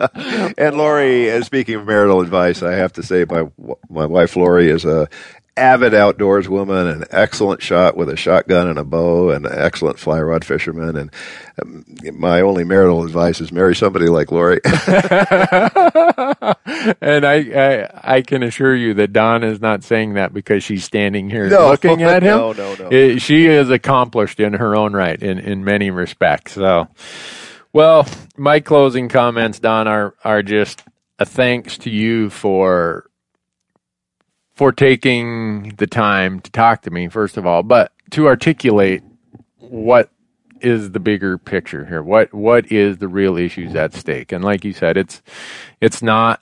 and Lori, uh, speaking of marital advice, I have to say my my wife Lori is a avid outdoors woman, an excellent shot with a shotgun and a bow, and an excellent fly rod fisherman. And um, my only marital advice is marry somebody like Lori. and I, I, I, can assure you that Don is not saying that because she's standing here no, looking at him. No, no, no. It, she is accomplished in her own right in, in many respects. So, well, my closing comments, Don, are, are just a thanks to you for for taking the time to talk to me, first of all, but to articulate what is the bigger picture here. What what is the real issues at stake? And like you said, it's it's not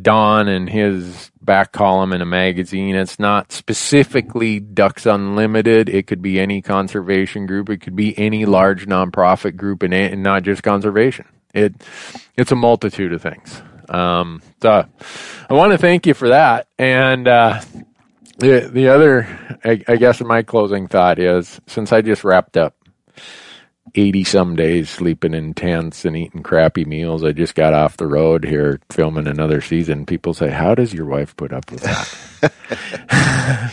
Don and his back column in a magazine. It's not specifically Ducks Unlimited. It could be any conservation group. It could be any large nonprofit group, and, not just conservation. It it's a multitude of things. Um, so I want to thank you for that. And uh, the the other, I, I guess, my closing thought is since I just wrapped up 80 some days sleeping in tents and eating crappy meals. I just got off the road here filming another season. People say, How does your wife put up with that?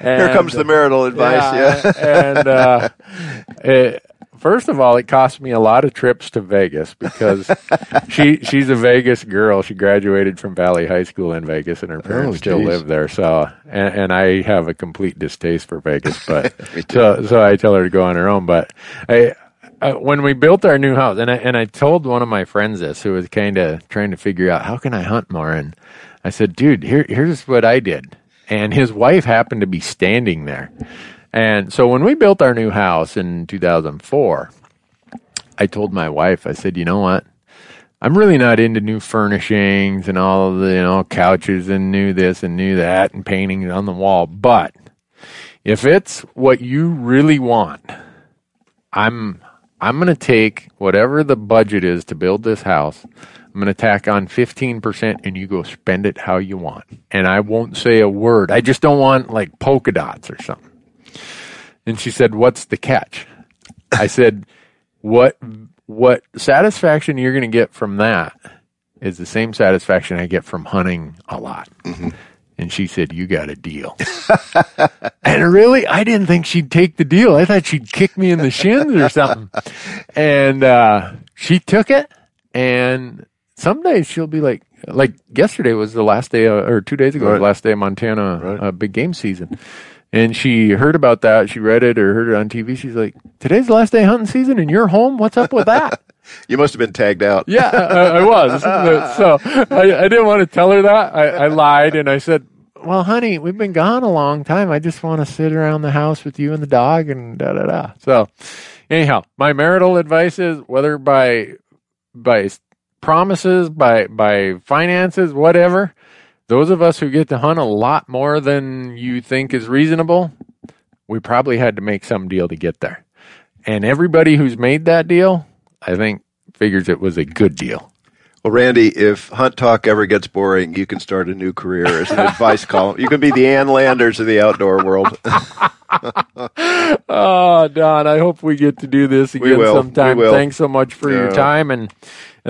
Here comes the marital advice. Yeah. yeah. and uh, it, first of all, it cost me a lot of trips to Vegas because she she's a Vegas girl. She graduated from Valley High School in Vegas, and her parents Oh, still live there. So, and, and I have a complete distaste for Vegas, but so so I tell her to go on her own. But I. Uh, when we built our new house, and I and I told one of my friends this, who was kind of trying to figure out how can I hunt more, and I said, "Dude, here here's what I did." And his wife happened to be standing there, and so when we built our new house in 2004, I told my wife, I said, you know what? I'm really not into new furnishings and all the, you know, couches and new this and new that and paintings on the wall. But if it's what you really want, I'm, I'm going to take whatever the budget is to build this house. I'm going to tack on 15% and you go spend it how you want. And I won't say a word. I just don't want like polka dots or something. And she said, what's the catch? I said, what what satisfaction you're going to get from that is the same satisfaction I get from hunting a lot. And she said, "You got a deal." and really, I didn't think she'd take the deal. I thought she'd kick me in the shins or something. And uh, she took it. And some days she'll be like, like yesterday was the last day, uh, or two days ago, was the last day of Montana Right. uh, big game season. And she heard about that. She read it or heard it on TV. She's like, "Today's the last day hunting season, and you're home. What's up with that?" You must have been tagged out. yeah, I, I was. So I, I didn't want to tell her that. I, I lied and I said, "Well, honey, we've been gone a long time. I just want to sit around the house with you and the dog and da da da." So, anyhow, my marital advice is whether by by promises, by by finances, whatever. Those of us who get to hunt a lot more than you think is reasonable, we probably had to make some deal to get there. And everybody who's made that deal, I think, figures it was a good deal. Well, Randy, if Hunt Talk ever gets boring, you can start a new career as an advice column. You can be the Ann Landers of the outdoor world. Oh, Don, I hope we get to do this again sometime. Thanks so much for your time and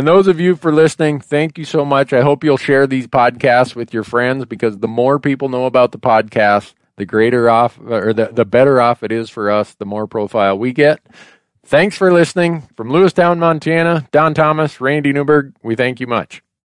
and those of you for listening, thank you so much. I hope you'll share these podcasts with your friends because the more people know about the podcast, the greater off uh, or the, the better off it is for us, the more profile we get. Thanks for listening. From Lewistown, Montana, Don Thomas, Randy Newberg, we thank you much.